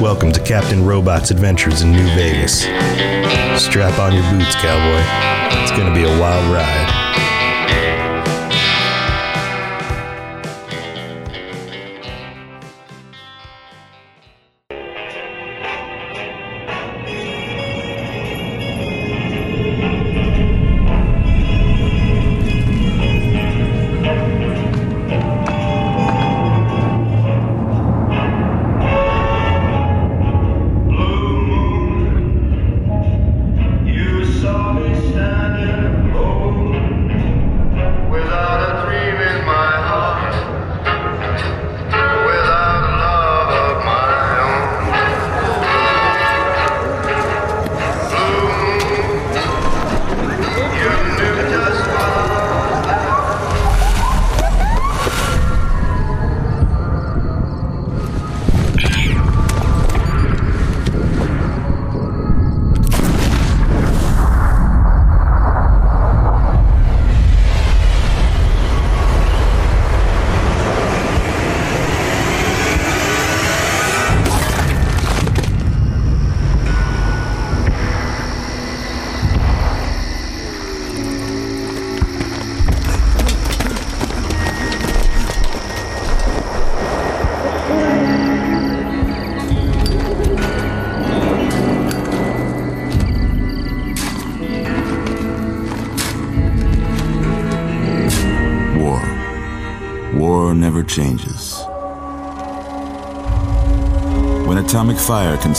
Welcome to Captain Robot's Adventures in New Vegas. Strap on your boots, cowboy. It's going to be a wild ride.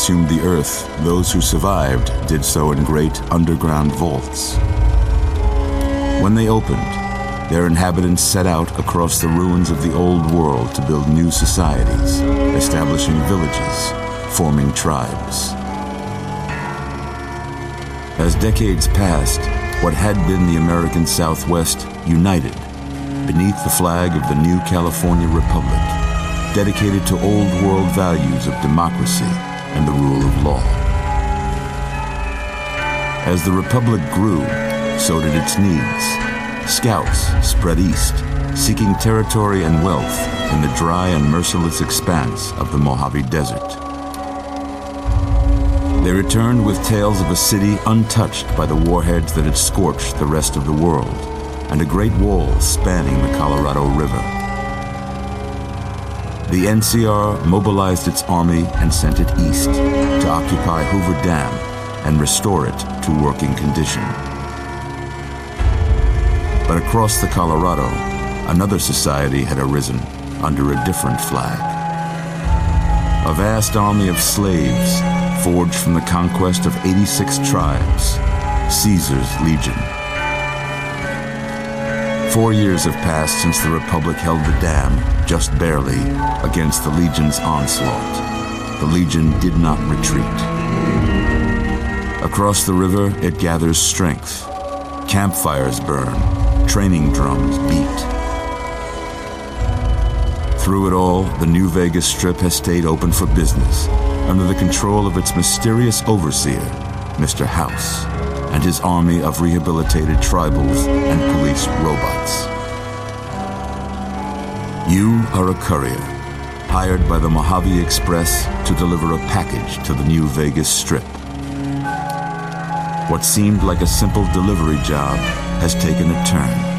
Consumed the earth, those who survived did so in great underground vaults. When they opened, their inhabitants set out across the ruins of the old world to build new societies, establishing villages, forming tribes. As decades passed, what had been the American Southwest united beneath the flag of the new California Republic, dedicated to old world values of democracy and the rule of law. As the Republic grew, so did its needs. Scouts spread east, seeking territory and wealth in the dry and merciless expanse of the Mojave Desert. They returned with tales of a city untouched by the warheads that had scorched the rest of the world, and a great wall spanning the Colorado River. The NCR mobilized its army and sent it east to occupy Hoover Dam and restore it to working condition. But across the Colorado, another society had arisen under a different flag. A vast army of slaves forged from the conquest of 86 tribes, Caesar's Legion. Four years have passed since the Republic held the dam, just barely, against the Legion's onslaught. The Legion did not retreat. Across the river, it gathers strength. Campfires burn, training drums beat. Through it all, the New Vegas Strip has stayed open for business under the control of its mysterious overseer, Mr. House, and his army of rehabilitated tribals and police robots. You are a courier, hired by the Mojave Express to deliver a package to the New Vegas Strip. What seemed like a simple delivery job has taken a turn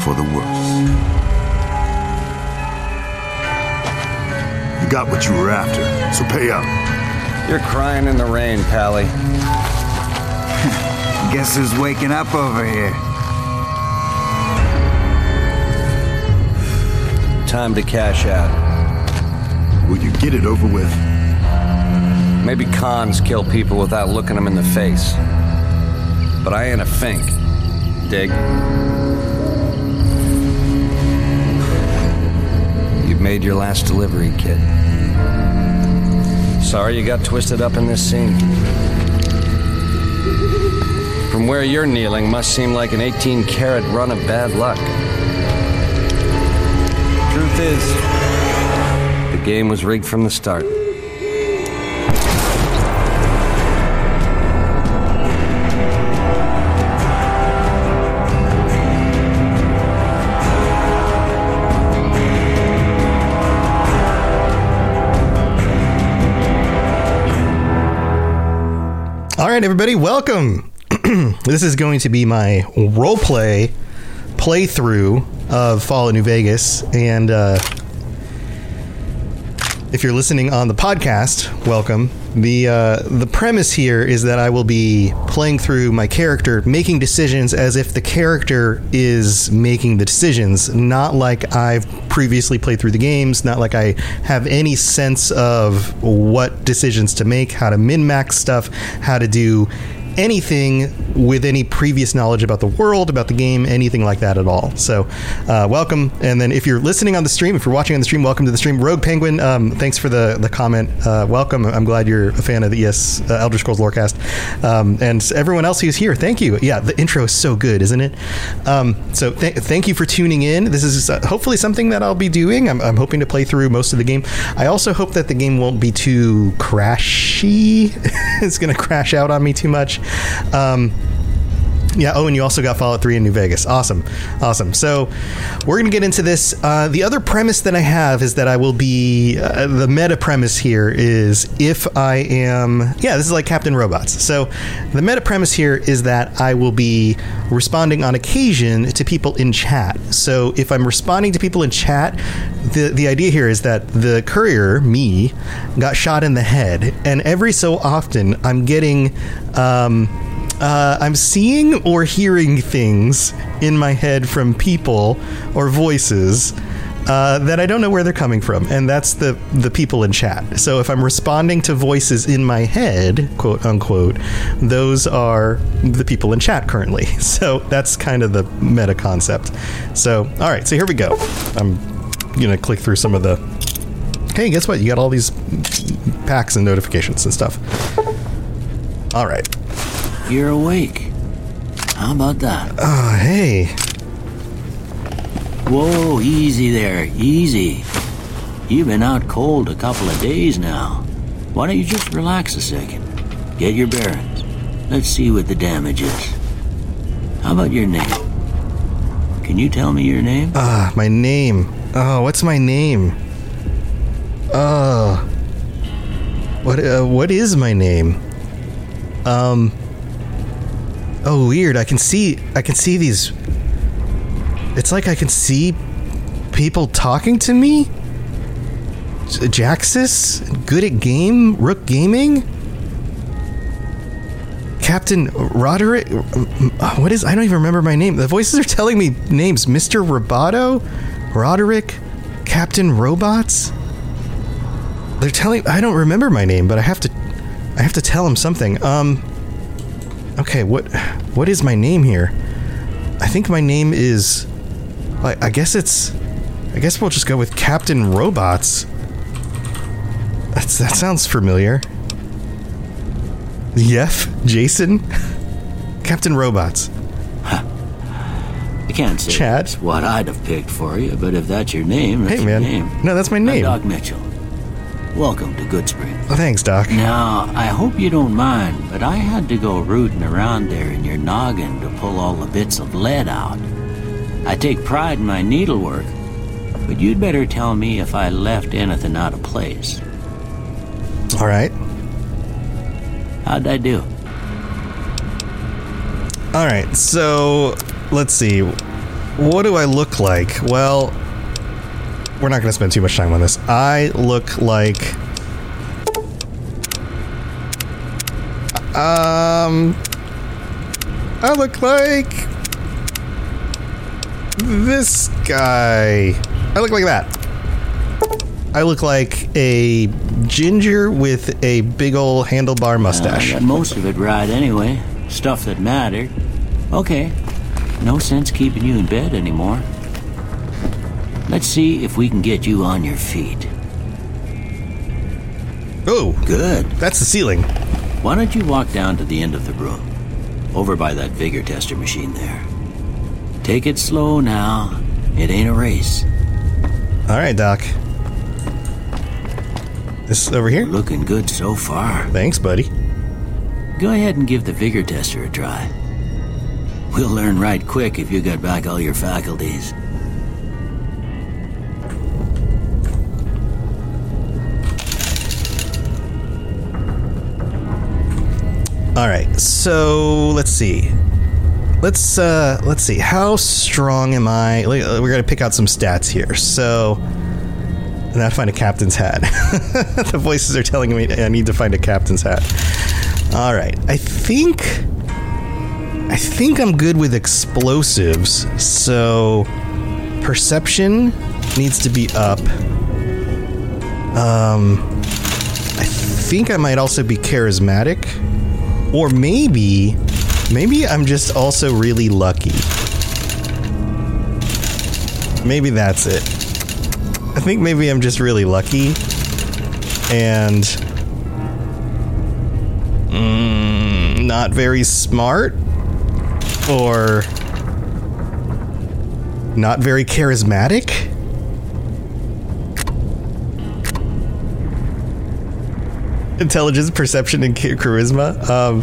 for the worse. You got what you were after, so pay up. You're crying in the rain, Pally. Guess who's waking up over here? Time to cash out. Will you get it over with? Maybe cons kill people without looking them in the face. but I ain't a fink. Dig? You've made your last delivery, kid. Sorry you got twisted up in this scene. From where you're kneeling must seem like an 18 carat run of bad luck. Truth is, the game was rigged from the start. All right, everybody, welcome. This is going to be my roleplay playthrough of Fallout New Vegas, and uh, if you're listening on the podcast, welcome. the uh, The premise here is that I will be playing through my character, making decisions as if the character is making the decisions, not like I've previously played through the games, not like I have any sense of what decisions to make, how to min max stuff, how to do anything with any previous knowledge about the world, about the game, anything like that at all. So, uh, welcome. And then if you're listening on the stream, if you're watching on the stream, welcome to the stream. Rogue Penguin, um, thanks for the the comment. Uh, welcome. I'm glad you're a fan of the ES uh, Elder Scrolls Lorecast. Um, and everyone else who's here, thank you. Yeah, the intro is so good, isn't it? Um, so th- thank you for tuning in. This is uh, hopefully something that I'll be doing. I'm, I'm hoping to play through most of the game. I also hope that the game won't be too crashy. it's going to crash out on me too much. Um, yeah. Oh, and you also got Fallout 3 in New Vegas. Awesome. Awesome. So we're going to get into this. Uh, the other premise that I have is that I will be. Uh, the meta premise here is if I am. Yeah, this is like Captain Robots. So the meta premise here is that I will be responding on occasion to people in chat. So if I'm responding to people in chat, the, the idea here is that the courier, me, got shot in the head. And every so often, I'm getting. Um, uh, I'm seeing or hearing things in my head from people or voices uh, that I don't know where they're coming from, and that's the the people in chat. So if I'm responding to voices in my head, quote unquote, those are the people in chat currently. So that's kind of the meta concept. So all right, so here we go. I'm gonna click through some of the. Hey, guess what? You got all these packs and notifications and stuff. All right. You're awake. How about that? Uh, hey. Whoa, easy there, easy. You've been out cold a couple of days now. Why don't you just relax a second? Get your bearings. Let's see what the damage is. How about your name? Can you tell me your name? Ah, my name. Oh, what's my name? Oh. What uh, what is my name? Um Oh, weird. I can see I can see these It's like I can see people talking to me? Jaxus? Good at game? Rook Gaming? Captain Roderick? uh, What is? I don't even remember my name. The voices are telling me names. Mr. Roboto? Roderick? Captain Robots? They're telling. I don't remember my name, but I have to. I have to tell him something. Um. Okay. What? What is my name here? I think my name is. I, I guess it's. I guess we'll just go with Captain Robots. That's that sounds familiar. Yef, Jason, Captain Robots. I can't say Chad? that's what I'd have picked for you, but if that's your name, that's Hey, man. name. No, that's my I'm name. Doc Mitchell. Welcome to Goodspring. Oh, thanks, Doc. Now, I hope you don't mind, but I had to go rooting around there in your noggin to pull all the bits of lead out. I take pride in my needlework, but you'd better tell me if I left anything out of place. All right. How'd I do? All right. So let's see. What do I look like? Well, we're not going to spend too much time on this. I look like. Um. I look like. This guy. I look like that. I look like a ginger with a big ol' handlebar mustache. got most of it right anyway. stuff that mattered. Okay, no sense keeping you in bed anymore. Let's see if we can get you on your feet. Oh, Good. that's the ceiling. Why don't you walk down to the end of the room? Over by that vigor tester machine there. Take it slow now. It ain't a race. All right, Doc. This over here? Looking good so far. Thanks, buddy. Go ahead and give the vigor tester a try. We'll learn right quick if you got back all your faculties. All right, so let's see. Let's uh let's see. How strong am I? uh, We're gonna pick out some stats here. So, and I find a captain's hat. the voices are telling me I need to find a captain's hat. All right, I think I think I'm good with explosives. So, perception needs to be up. Um, I think I might also be charismatic. Or maybe, maybe I'm just also really lucky. Maybe that's it. I think maybe I'm just really lucky. And. Mm, not very smart. Or. Not very charismatic. Intelligence, perception, and charisma. Um,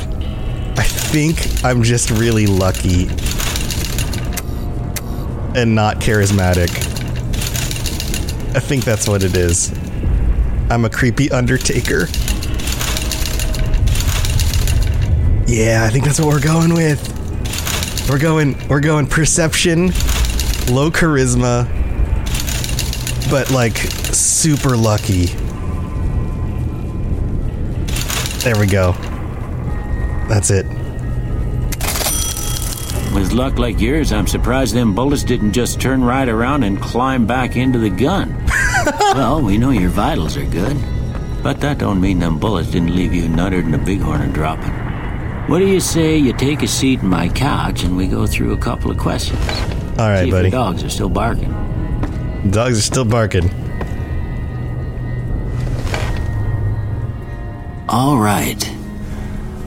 I think I'm just really lucky and not charismatic. I think that's what it is. I'm a creepy undertaker. Yeah, I think that's what we're going with. We're going we're going perception, low charisma, but like super lucky. There we go. That's it. With luck like yours, I'm surprised them bullets didn't just turn right around and climb back into the gun. well, we know your vitals are good, but that don't mean them bullets didn't leave you nuttered and a bighorn and dropping. What do you say you take a seat in my couch and we go through a couple of questions? All right, See if buddy. the dogs are still barking. Dogs are still barking. All right.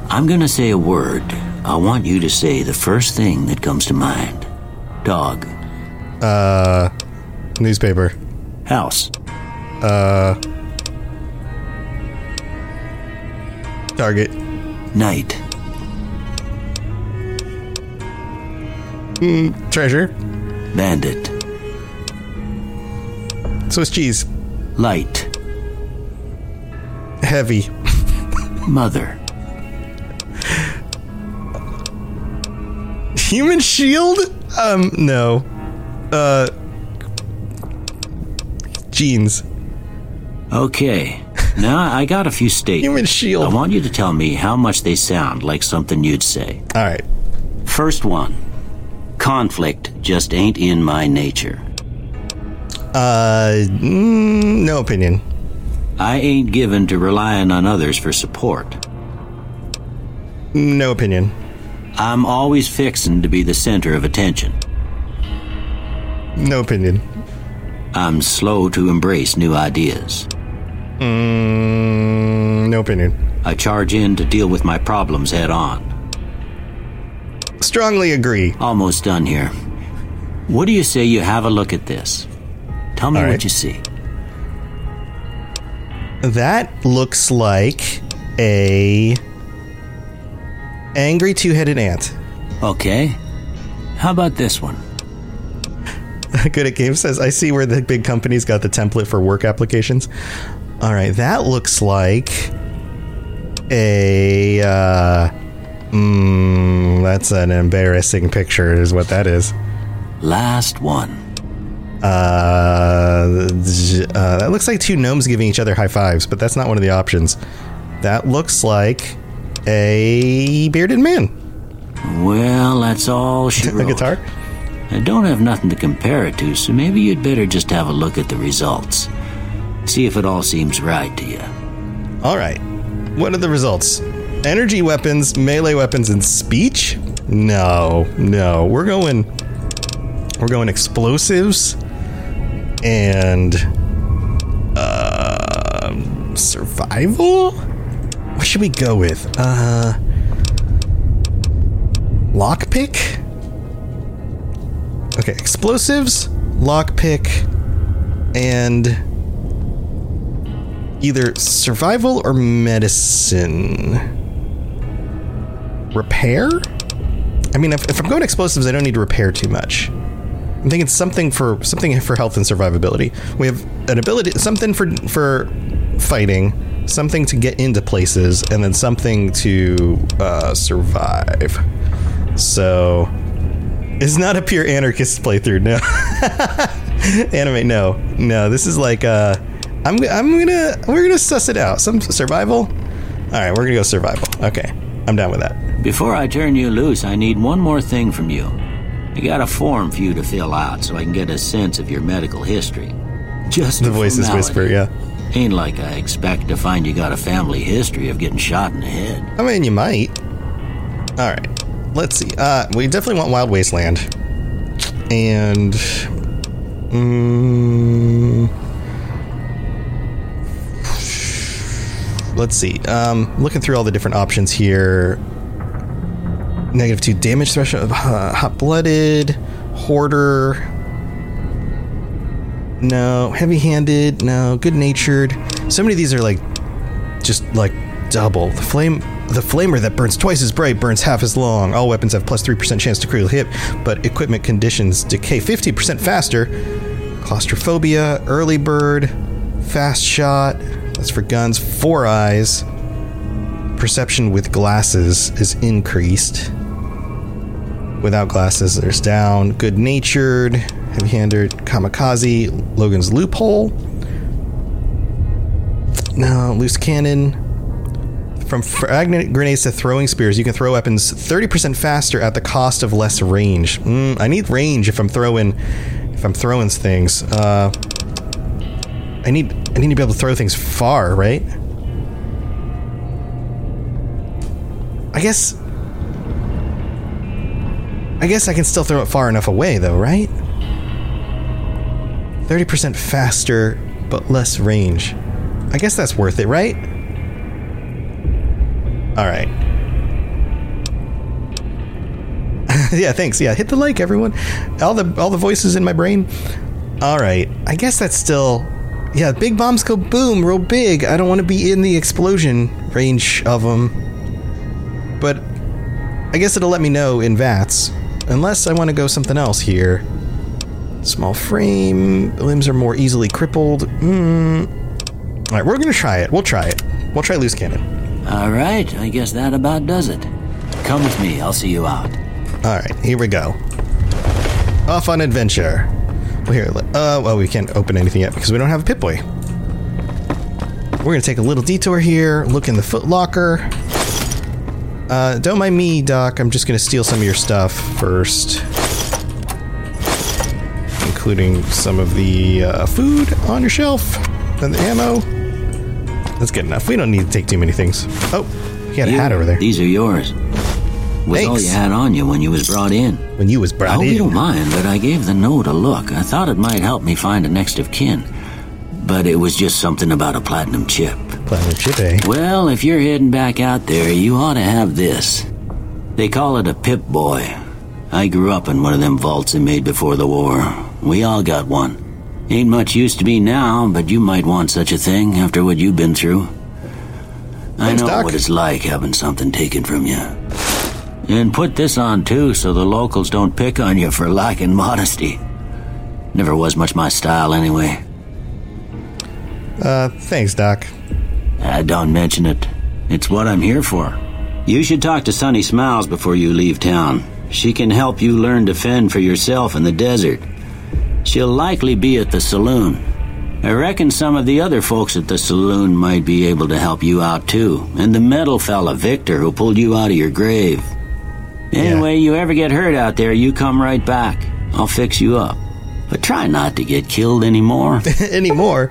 I'm gonna say a word. I want you to say the first thing that comes to mind. Dog. Uh, newspaper. House. Uh, Target. Night. Mm, treasure. Bandit. Swiss cheese. Light. Heavy. Mother. Human shield? Um, no. Uh, jeans. Okay. Now I got a few statements. Human shield. I want you to tell me how much they sound like something you'd say. All right. First one. Conflict just ain't in my nature. Uh, mm, no opinion. I ain't given to relying on others for support. No opinion. I'm always fixin' to be the center of attention. No opinion. I'm slow to embrace new ideas. Mm, no opinion. I charge in to deal with my problems head on. Strongly agree. Almost done here. What do you say you have a look at this? Tell me All what right. you see. That looks like a angry two-headed ant. Okay. How about this one? Good at Game says, I see where the big companies got the template for work applications. All right, that looks like a. Uh, mm, that's an embarrassing picture, is what that is. Last one. Uh, uh, that looks like two gnomes giving each other high fives, but that's not one of the options. That looks like a bearded man. Well, that's all she A guitar? I don't have nothing to compare it to, so maybe you'd better just have a look at the results. See if it all seems right to you. All right. What are the results? energy weapons, melee weapons, and speech? No, no. We're going. We're going explosives and uh, survival. What should we go with? Uh, lockpick. Okay, explosives, lockpick, and either survival or medicine. Repair? I mean, if, if I'm going explosives, I don't need to repair too much. I'm thinking something for something for health and survivability. We have an ability, something for for fighting, something to get into places, and then something to uh, survive. So it's not a pure anarchist playthrough. No, anime. No, no. This is like uh, I'm I'm gonna we're gonna suss it out. Some survival. All right, we're gonna go survival. Okay, I'm down with that. Before I turn you loose, I need one more thing from you. I got a form for you to fill out so I can get a sense of your medical history. Just The voices whisper. Yeah. Ain't like I expect to find you got a family history of getting shot in the head. I mean, you might. All right. Let's see. Uh, we definitely want Wild Wasteland. And. Mm, let's see. Um, looking through all the different options here. Negative two damage threshold. Uh, Hot blooded. Hoarder. No. Heavy handed. No. Good natured. So many of these are like just like double. The flame the flamer that burns twice as bright burns half as long. All weapons have plus 3% chance to critical hit, but equipment conditions decay 50% faster. Claustrophobia, early bird, fast shot. That's for guns. Four eyes. Perception with glasses is increased. Without glasses, there's down. Good natured, heavy handed, kamikaze, Logan's loophole. No, loose cannon. From fragment grenades to throwing spears, you can throw weapons 30% faster at the cost of less range. Mm, I need range if I'm throwing if I'm throwing things. Uh, I need I need to be able to throw things far, right? I guess I guess I can still throw it far enough away though, right? 30% faster but less range. I guess that's worth it, right? All right. yeah, thanks. Yeah, hit the like, everyone. All the all the voices in my brain. All right. I guess that's still. Yeah, big bombs go boom, real big. I don't want to be in the explosion range of them. But I guess it'll let me know in VATS. Unless I want to go something else here. Small frame, limbs are more easily crippled. Hmm. All right, we're gonna try it. We'll try it. We'll try loose cannon. All right, I guess that about does it. Come with me, I'll see you out. All right, here we go. Off on adventure. Well, here. Uh, well, we can't open anything yet because we don't have a Pip Boy. We're gonna take a little detour here. Look in the Foot Locker. Uh, don't mind me, Doc. I'm just gonna steal some of your stuff first, including some of the uh, food on your shelf and the ammo. That's good enough. We don't need to take too many things. Oh, he had a hat over there These are yours. Was all you had on you when you was brought in. when you was brought I hope in. you don't mind, but I gave the note a look. I thought it might help me find a next of kin. But it was just something about a platinum chip. Platinum chip, eh? Well, if you're heading back out there, you ought to have this. They call it a Pip Boy. I grew up in one of them vaults they made before the war. We all got one. Ain't much use to me now, but you might want such a thing after what you've been through. I know Doc. what it's like having something taken from you. And put this on too so the locals don't pick on you for lacking modesty. Never was much my style anyway. Uh, thanks, Doc. Ah, don't mention it. It's what I'm here for. You should talk to Sunny Smiles before you leave town. She can help you learn to fend for yourself in the desert. She'll likely be at the saloon. I reckon some of the other folks at the saloon might be able to help you out too. And the metal fella, Victor, who pulled you out of your grave. Anyway, you ever get hurt out there, you come right back. I'll fix you up. But try not to get killed anymore. anymore.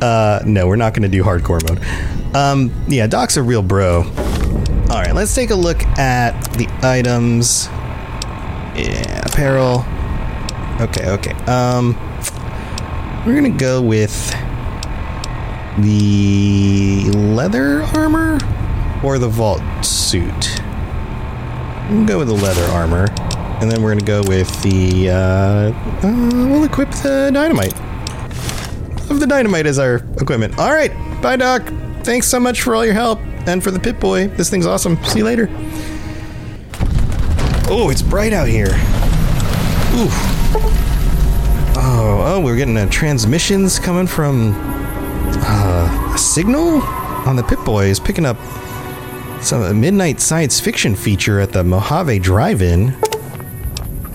Uh, no, we're not going to do hardcore mode. Um, yeah, Doc's a real bro. All right, let's take a look at the items. Yeah, apparel. Okay, okay. Um, we're gonna go with the leather armor or the vault suit. We'll go with the leather armor, and then we're gonna go with the. Uh, uh, we'll equip the dynamite. Of the dynamite as our equipment. All right, bye, Doc. Thanks so much for all your help and for the Pip Boy. This thing's awesome. See you later. Oh, it's bright out here. Ooh. Oh, oh, we're getting transmissions coming from uh, a signal on the Pip Boy is picking up some midnight science fiction feature at the Mojave Drive-In.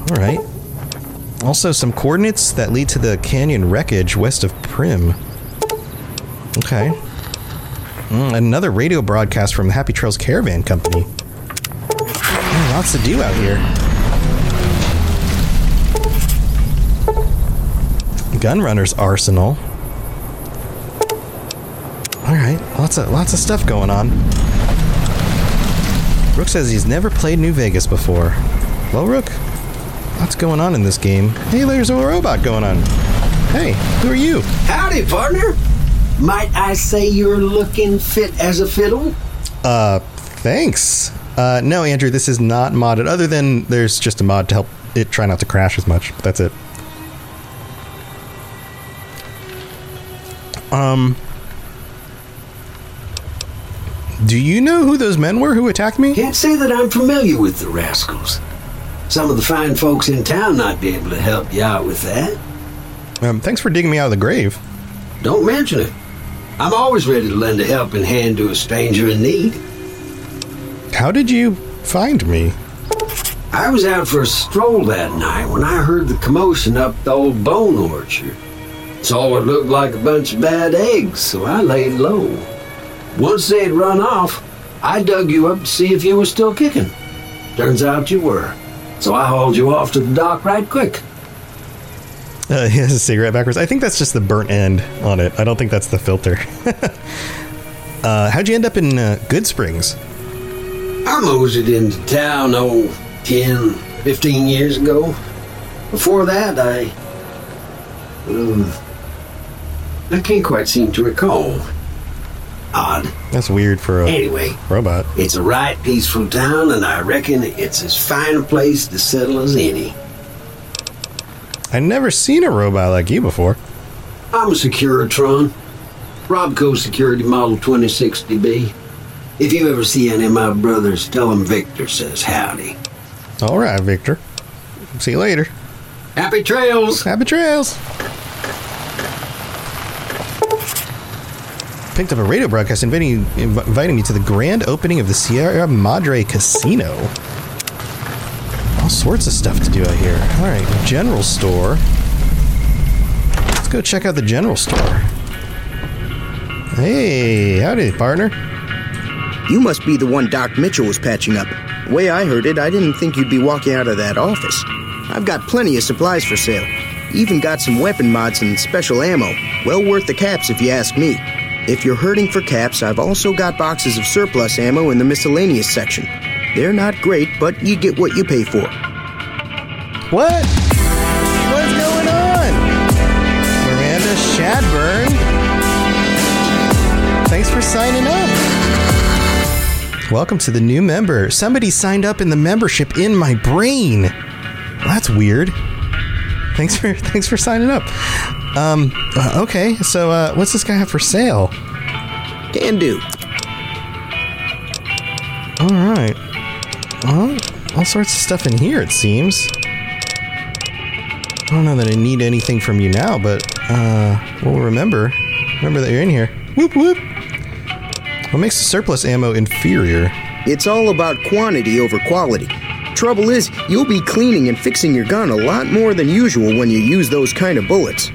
All right. Also, some coordinates that lead to the canyon wreckage west of Primm. Okay. Mm, another radio broadcast from the Happy Trails Caravan Company. Mm, lots to do out here. Gunrunner's arsenal. All right, lots of lots of stuff going on. Rook says he's never played New Vegas before. Well, Rook, what's going on in this game? Hey, there's a robot going on. Hey, who are you? Howdy, partner. Might I say you're looking fit as a fiddle? Uh, thanks. Uh, no, Andrew, this is not modded. Other than there's just a mod to help it try not to crash as much. That's it. Um, do you know who those men were who attacked me? Can't say that I'm familiar with the rascals. Some of the fine folks in town might be able to help you out with that. Um, thanks for digging me out of the grave. Don't mention it. I'm always ready to lend a helping hand to a stranger in need. How did you find me? I was out for a stroll that night when I heard the commotion up the old bone orchard. Saw what looked like a bunch of bad eggs, so I laid low. Once they'd run off, I dug you up to see if you were still kicking. Turns out you were. So I hauled you off to the doc right quick. Uh, he has a cigarette backwards. I think that's just the burnt end on it. I don't think that's the filter. uh, how'd you end up in uh, Goodsprings? I moseyed into town, oh, 10, 15 years ago. Before that, I. Um, I can't quite seem to recall. Odd. That's weird for a Anyway, robot. it's a right peaceful town, and I reckon it's as fine a place to settle as any. I've never seen a robot like you before. I'm a Securitron. Robco Security Model 2060B. If you ever see any of my brothers, tell them Victor says howdy. All right, Victor. See you later. Happy trails! Happy trails. Picked up a radio broadcast inviting, inviting me to the grand opening of the Sierra Madre Casino. All sorts of stuff to do out here. All right, general store. Let's go check out the general store. Hey, howdy, partner. You must be the one Doc Mitchell was patching up. The way I heard it, I didn't think you'd be walking out of that office. I've got plenty of supplies for sale. Even got some weapon mods and special ammo. Well worth the caps if you ask me. If you're hurting for caps, I've also got boxes of surplus ammo in the miscellaneous section. They're not great, but you get what you pay for. What? What's going on? Miranda Shadburn. Thanks for signing up. Welcome to the new member. Somebody signed up in the membership in my brain. That's weird. Thanks for thanks for signing up. Um. uh, okay. So, uh, what's this guy have for sale? Can do. All right. Well, all sorts of stuff in here. It seems. I don't know that I need anything from you now, but uh, we'll remember. Remember that you're in here. Whoop whoop. What makes the surplus ammo inferior? It's all about quantity over quality. Trouble is, you'll be cleaning and fixing your gun a lot more than usual when you use those kind of bullets.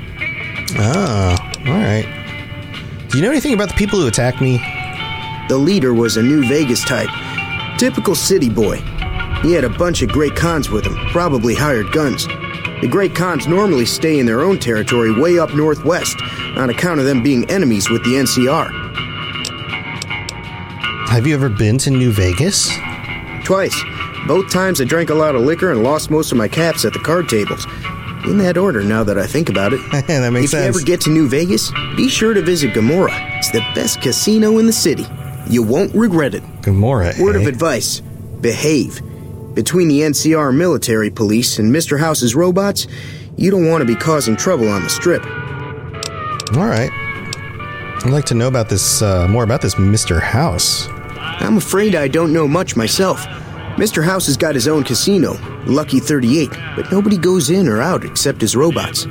Ah, all right. Do you know anything about the people who attacked me? The leader was a New Vegas type. Typical city boy. He had a bunch of Great Khans with him, probably hired guns. The Great Khans normally stay in their own territory way up northwest, on account of them being enemies with the NCR. Have you ever been to New Vegas? Twice. Both times I drank a lot of liquor and lost most of my caps at the card tables. In that order, now that I think about it. that makes if sense. you ever get to New Vegas, be sure to visit Gomorrah. It's the best casino in the city. You won't regret it. Gomorrah. Word of eh? advice behave. Between the NCR military police and Mr. House's robots, you don't want to be causing trouble on the strip. All right. I'd like to know about this, uh, more about this Mr. House. I'm afraid I don't know much myself. Mr. House has got his own casino, Lucky 38, but nobody goes in or out except his robots.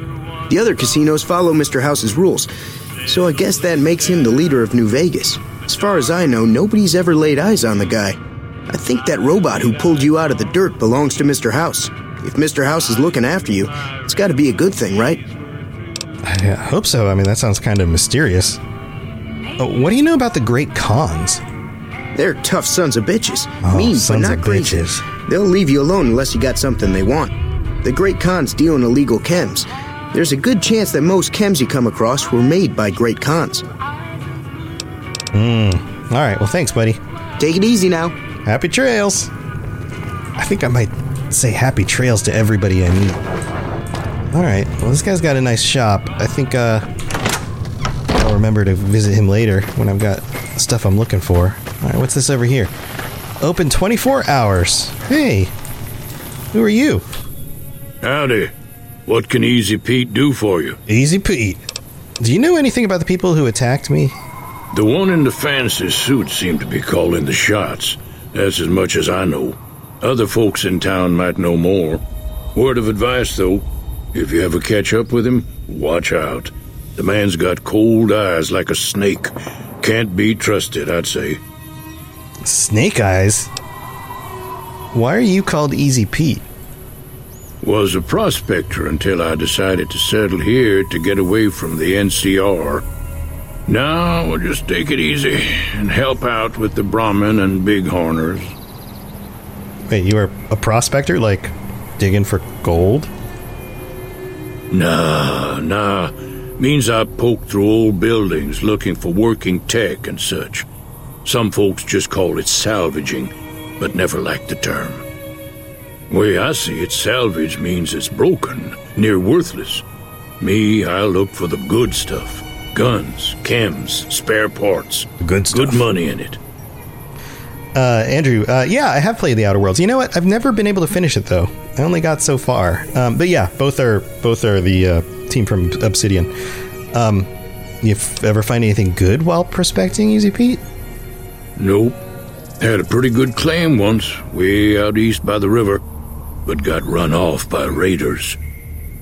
The other casinos follow Mr. House's rules, so I guess that makes him the leader of New Vegas. As far as I know, nobody's ever laid eyes on the guy. I think that robot who pulled you out of the dirt belongs to Mr. House. If Mr. House is looking after you, it's got to be a good thing, right? I hope so. I mean, that sounds kind of mysterious. Oh, what do you know about the Great Khans? They're tough sons of bitches. Oh, mean, but not of crazy. bitches. They'll leave you alone unless you got something they want. The Great Khans deal in illegal chems. There's a good chance that most chems you come across were made by Great Khans. Hmm. All right. Well, thanks, buddy. Take it easy now. Happy trails. I think I might say happy trails to everybody I meet. All right. Well, this guy's got a nice shop. I think uh, I'll remember to visit him later when I've got stuff I'm looking for. All right. What's this over here? Open 24 hours. Hey. Who are you? Howdy. What can Easy Pete do for you? Easy Pete. Do you know anything about the people who attacked me? The one in the fancy suit seemed to be calling the shots. That's as much as I know. Other folks in town might know more. Word of advice, though if you ever catch up with him, watch out. The man's got cold eyes like a snake. Can't be trusted, I'd say. Snake Eyes? Why are you called Easy Pete? Was a prospector until I decided to settle here to get away from the NCR. Now we'll just take it easy and help out with the Brahmin and Bighorners. Wait, you are a prospector? Like digging for gold? Nah, nah. Means I poke through old buildings looking for working tech and such. Some folks just call it salvaging, but never liked the term. Way I see it, salvage means it's broken, near worthless. Me, I look for the good stuff. Guns, chems, spare parts. Good stuff. Good money in it. Uh, Andrew, uh, yeah, I have played the Outer Worlds. You know what? I've never been able to finish it though. I only got so far. Um, but yeah, both are both are the uh, team from Obsidian. Um, you f- ever find anything good while prospecting, Easy Pete? Nope. Had a pretty good claim once, way out east by the river, but got run off by raiders.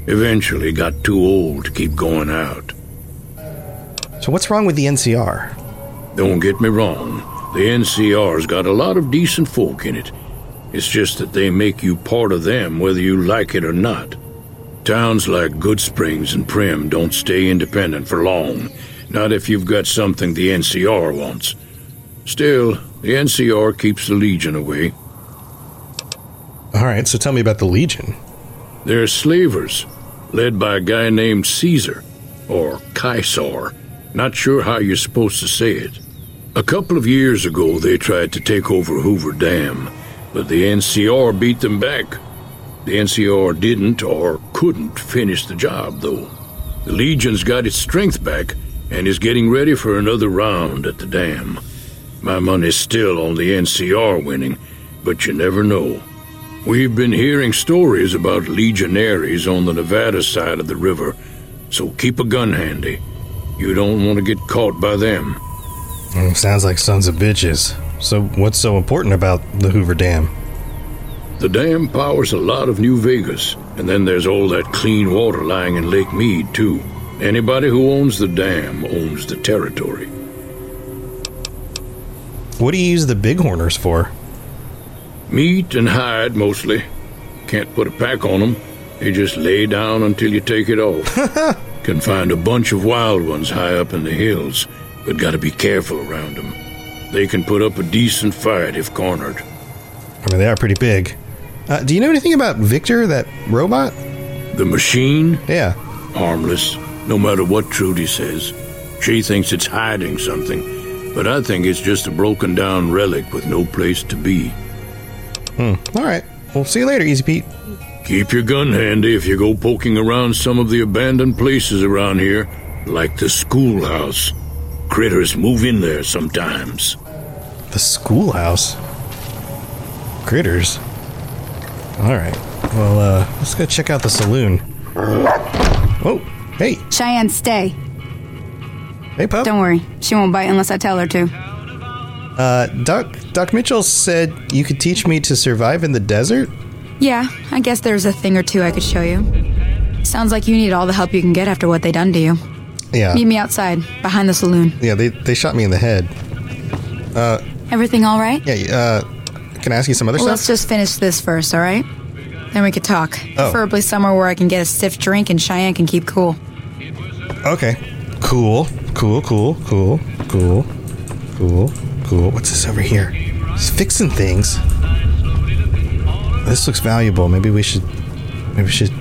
Eventually got too old to keep going out. So what's wrong with the NCR? Don't get me wrong, the NCR's got a lot of decent folk in it. It's just that they make you part of them whether you like it or not. Towns like Goodsprings and Primm don't stay independent for long, not if you've got something the NCR wants. Still, the NCR keeps the Legion away. All right, so tell me about the Legion. They're slavers, led by a guy named Caesar, or Caesar. Not sure how you're supposed to say it. A couple of years ago, they tried to take over Hoover Dam, but the NCR beat them back. The NCR didn't or couldn't finish the job, though. The Legion's got its strength back and is getting ready for another round at the dam. My money's still on the NCR winning, but you never know. We've been hearing stories about legionaries on the Nevada side of the river, so keep a gun handy. You don't want to get caught by them. Mm, sounds like sons of bitches. So what's so important about the Hoover Dam? The dam powers a lot of New Vegas, and then there's all that clean water lying in Lake Mead, too. Anybody who owns the dam owns the territory. What do you use the Bighorners for? Meat and hide, mostly. Can't put a pack on them. They just lay down until you take it off. Can find a bunch of wild ones high up in the hills, but gotta be careful around them. They can put up a decent fight if cornered. I mean, they are pretty big. Uh, do you know anything about Victor, that robot? The machine? Yeah. Harmless, no matter what Trudy says. She thinks it's hiding something, but I think it's just a broken down relic with no place to be. Hmm. All right. We'll see you later, Easy Pete. Keep your gun handy if you go poking around some of the abandoned places around here, like the schoolhouse. Critters move in there sometimes. The schoolhouse. Critters. All right. Well, uh, let's go check out the saloon. Oh, hey, Cheyenne, stay. Hey, pup. Don't worry. She won't bite unless I tell her to. Uh, Doc Doc Mitchell said you could teach me to survive in the desert. Yeah, I guess there's a thing or two I could show you. Sounds like you need all the help you can get after what they done to you. Yeah. Meet me outside, behind the saloon. Yeah, they they shot me in the head. Uh, Everything all right? yeah. Uh, can I ask you some other Well, let's just finish this first, all right? Then we could talk. Oh. Preferably somewhere where I can get a stiff drink and Cheyenne can keep cool. Okay. Cool. Cool. Cool. Cool. Cool. Cool. Cool. What's this over here? It's fixing things. This looks valuable. Maybe we should. Maybe we should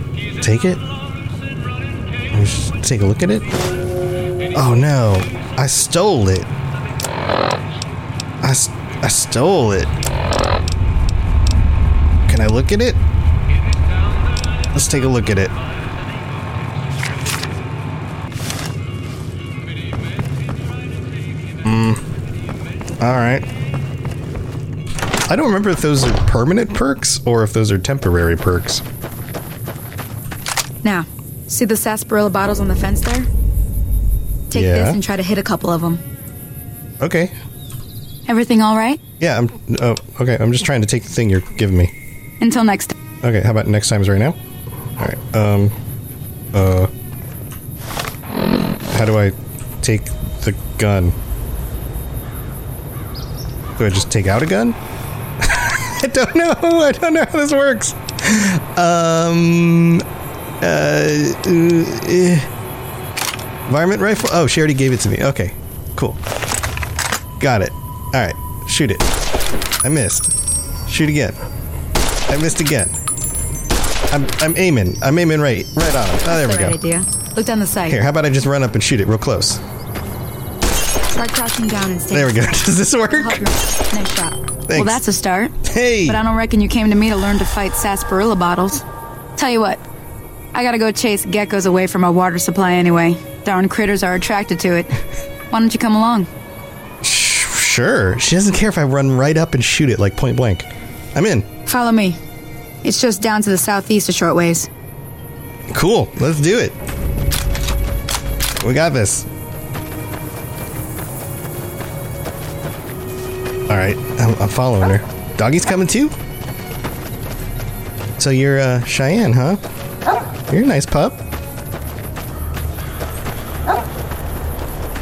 take it. Maybe we should take a look at it. Oh no! I stole it. I, I stole it. Can I look at it? Let's take a look at it. Mm. All right. I don't remember if those are permanent perks or if those are temporary perks. Now, see the sarsaparilla bottles on the fence there? Take Yeah. this and try to hit a couple of them. Okay. Everything all right? Yeah, I'm. Oh, okay. I'm just trying to take the thing you're giving me. Until next time. Okay. How about next time's right now? All right. Um. Uh. How do I take the gun? Do I just take out a gun? I don't know. I don't know how this works. Um. Uh. uh, eh. Varmint rifle. Oh, she already gave it to me. Okay. Cool. Got it. All right. Shoot it. I missed. Shoot again. I missed again. I'm, I'm aiming. I'm aiming right, right on him. Oh, there we go. idea. Look down the sight. Here, how about I just run up and shoot it real close? Try crouching down and stay. There we go. Does this work? Nice shot. Well, that's a start. Hey. But I don't reckon you came to me to learn to fight sarsaparilla bottles. Tell you what, I gotta go chase geckos away from our water supply anyway. Darn critters are attracted to it. Why don't you come along? Sure. She doesn't care if I run right up and shoot it like point blank. I'm in. Follow me. It's just down to the southeast a short ways. Cool. Let's do it. We got this. All right. I'm, I'm following her. Doggy's coming too? So you're uh, Cheyenne, huh? You're a nice pup.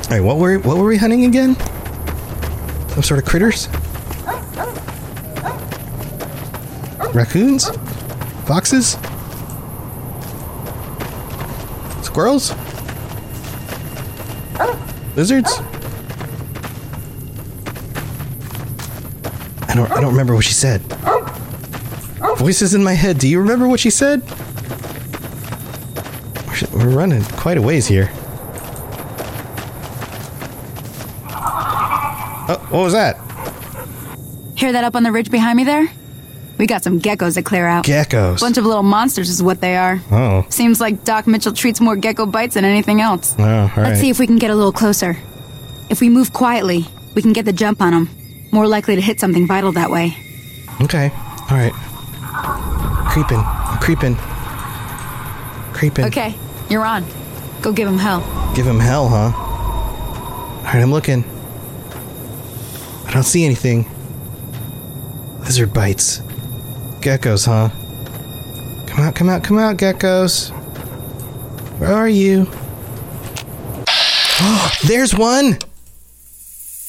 All right, what were what were we hunting again? Some sort of critters? Raccoons? Foxes? Squirrels? Lizards? Don't I don't remember what she said. Voices in my head. Do you remember what she said? We're- running quite a ways here. Oh, what was that? Hear that up on the ridge behind me there? We got some geckos to clear out. Geckos. Bunch of little monsters is what they are. Oh. Seems like Doc Mitchell treats more gecko bites than anything else. Oh, all Let's see if we can get a little closer. If we move quietly, we can get the jump on them. More likely to hit something vital that way. Okay. All right. Creeping. Creeping. Creeping. Okay, you're on. Go give him hell. Give him hell, huh? All right, I'm looking. I don't see anything. Lizard bites. Geckos, huh? Come out, come out, come out, geckos. Where are you? Oh, there's one!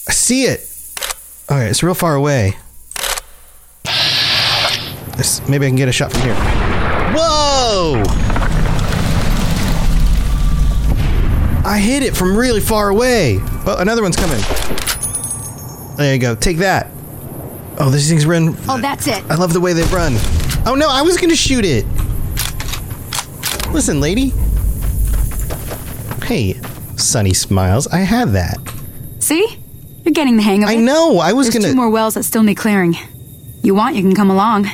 I see it! Alright, it's real far away. This, maybe I can get a shot from here. Whoa! I hit it from really far away. Oh, another one's coming. There you go. Take that. Oh, these things run. Oh, that's it. I love the way they run. Oh no, I was gonna shoot it. Listen, lady. Hey, Sunny Smiles, I had that. See? You're getting the hang of it. I know. I was There's gonna. two more wells that still need clearing. You want, you can come along.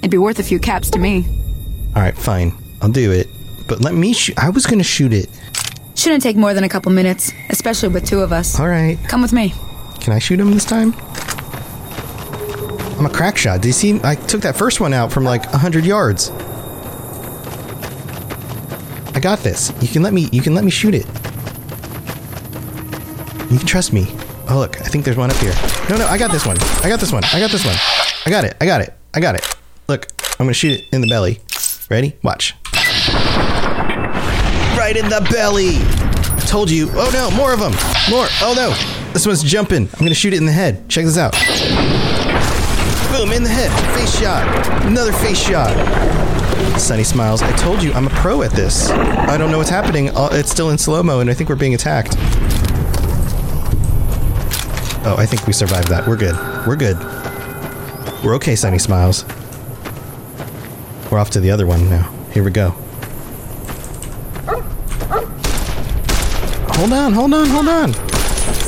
It'd be worth a few caps to me. All right, fine. I'll do it. But let me shoot. I was gonna shoot it. Shouldn't take more than a couple minutes, especially with two of us. All right. Come with me. Can I shoot him this time? I'm a crack shot. Do you see? I took that first one out from like 100 yards. I got this. You can let me. You can let me shoot it. You can trust me. Oh look, I think there's one up here. No, no, I got this one. I got this one. I got this one. I got it. I got it. I got it. Look, I'm gonna shoot it in the belly. Ready? Watch. Right in the belly. I told you. Oh no, more of them. More. Oh no. This one's jumping. I'm gonna shoot it in the head. Check this out. Boom, in the head. Face shot. Another face shot. Sunny smiles. I told you, I'm a pro at this. I don't know what's happening. Uh, It's still in slow mo, and I think we're being attacked. Oh, I think we survived that. We're good. We're good. We're okay, Sunny smiles. We're off to the other one now. Here we go. Hold on, hold on, hold on.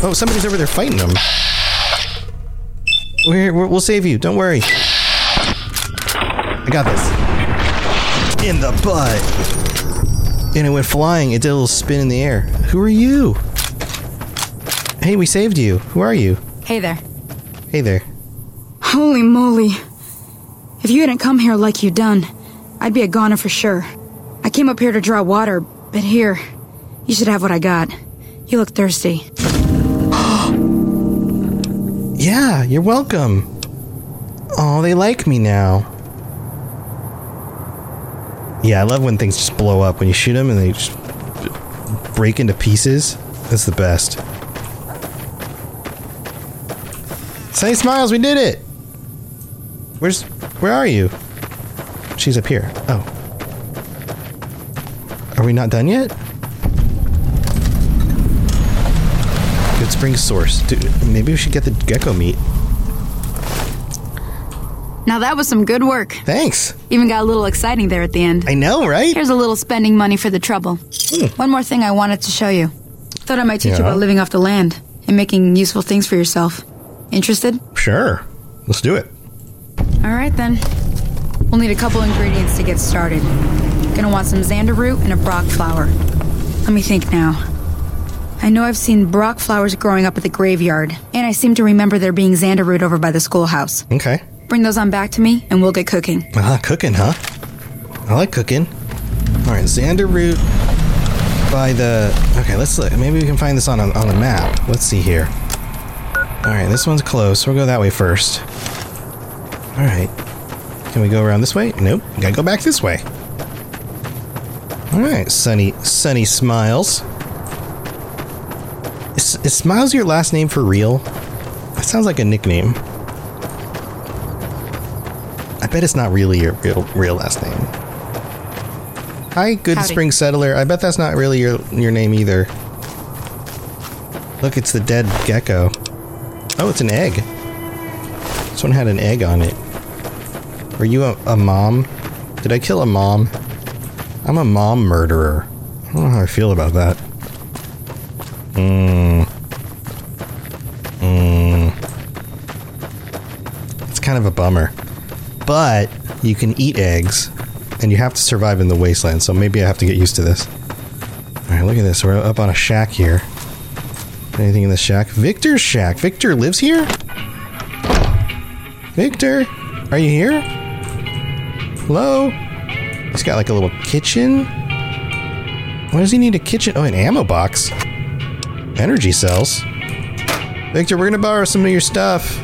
Oh, somebody's over there fighting them. We're, we'll save you. Don't worry. I got this. In the butt. And it went flying. It did a little spin in the air. Who are you? Hey, we saved you. Who are you? Hey there. Hey there. Holy moly. If you hadn't come here like you done, I'd be a goner for sure. I came up here to draw water, but here, you should have what I got. You look thirsty. Yeah, you're welcome. Oh, they like me now. Yeah, I love when things just blow up. When you shoot them and they just break into pieces. That's the best. Sunny Smiles, we did it! Where's. Where are you? She's up here. Oh. Are we not done yet? Goodsprings source. Dude, maybe we should get the gecko meat. Now that was some good work. Thanks. Even got a little exciting there at the end. I know, right? Here's a little spending money for the trouble. Hmm. One more thing I wanted to show you. Thought I might teach you about living off the land and making useful things for yourself. Interested? Sure. Let's do it. All right then. We'll need a couple ingredients to get started. Gonna want some xander root and a broc flower. Let me think now. I know I've seen broc flowers growing up at the graveyard, and I seem to remember there being xander root over by the schoolhouse. Okay. Bring those on back to me, and we'll get cooking. Ah, cooking, huh? I like cooking. All right, Xander root by the. Okay, let's look. Maybe we can find this on a, on the map. Let's see here. All right, this one's close. We'll go that way first. All right. Can we go around this way? Nope. We gotta go back this way. All right, Sunny Sunny Smiles. Is, is Smiles your last name for real? That sounds like a nickname. I bet it's not really your real real last name. Hi, Good Howdy. Spring Settler. I bet that's not really your your name either. Look, it's the dead gecko. Oh, it's an egg. This one had an egg on it. Are you a, a mom? Did I kill a mom? I'm a mom murderer. I don't know how I feel about that. Mmm. Mmm. It's kind of a bummer. But you can eat eggs, and you have to survive in the wasteland, so maybe I have to get used to this. Alright, look at this. We're up on a shack here. Anything in the shack? Victor's shack. Victor lives here? Victor? Are you here? Hello? He's got like a little kitchen. Why does he need a kitchen? Oh, an ammo box. Energy cells. Victor, we're gonna borrow some of your stuff.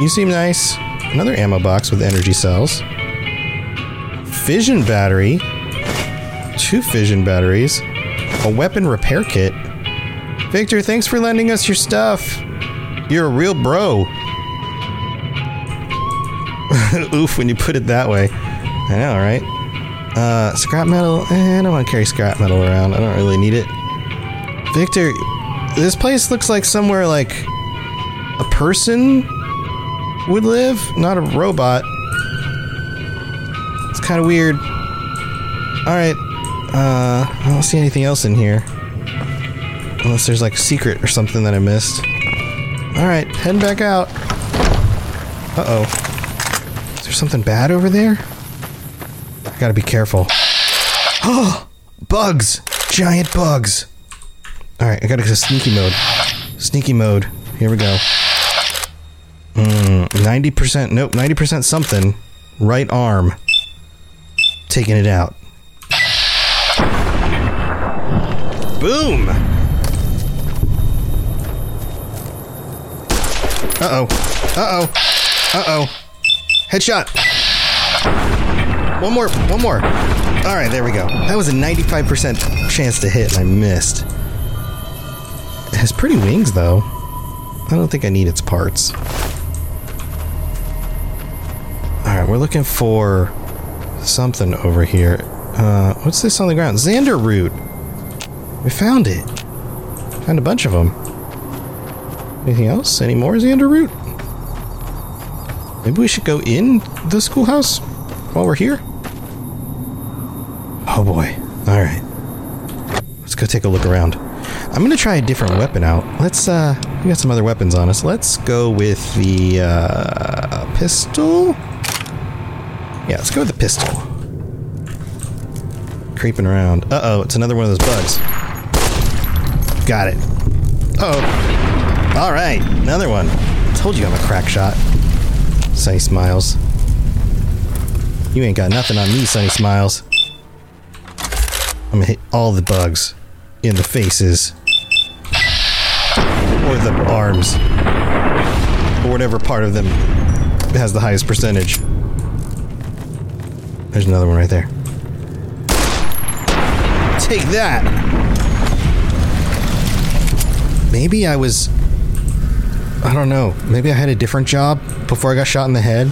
You seem nice. Another ammo box with energy cells. Fission battery. Two fission batteries. A weapon repair kit. Victor, thanks for lending us your stuff. You're a real bro. Oof, when you put it that way. I know, right? Uh, scrap metal. Eh, I don't want to carry scrap metal around. I don't really need it. Victor, this place looks like somewhere like a person would live, not a robot. It's kind of weird. All right. Uh, I don't see anything else in here. Unless there's like a secret or something that I missed. All right, heading back out. Uh oh. Is there something bad over there? I gotta be careful. Oh, bugs! Giant bugs! All right, I gotta go to sneaky mode. Sneaky mode. Here we go. Mm, 90%, nope, 90% something. Right arm. Taking it out. Boom! Uh oh. Uh oh. Uh oh. Headshot. One more. One more. All right, there we go. That was a 95% chance to hit, and I missed. It has pretty wings, though. I don't think I need its parts. Alright, we're looking for something over here. Uh, what's this on the ground? Xander root. We found it. Found a bunch of them. Anything else? Any more Xander root? Maybe we should go in the schoolhouse while we're here? Oh boy. Alright. Let's go take a look around. I'm gonna try a different weapon out. Let's, uh, we got some other weapons on us. Let's go with the, uh, pistol? Yeah, let's go with the pistol. Creeping around. Uh oh, it's another one of those bugs. Got it. Uh oh. Alright, another one. Told you I'm a crack shot. Sunny Smiles. You ain't got nothing on me, Sunny Smiles. I'm gonna hit all the bugs in the faces. Or the arms. Or whatever part of them has the highest percentage. There's another one right there. Take that! Maybe I was. I don't know. Maybe I had a different job before I got shot in the head.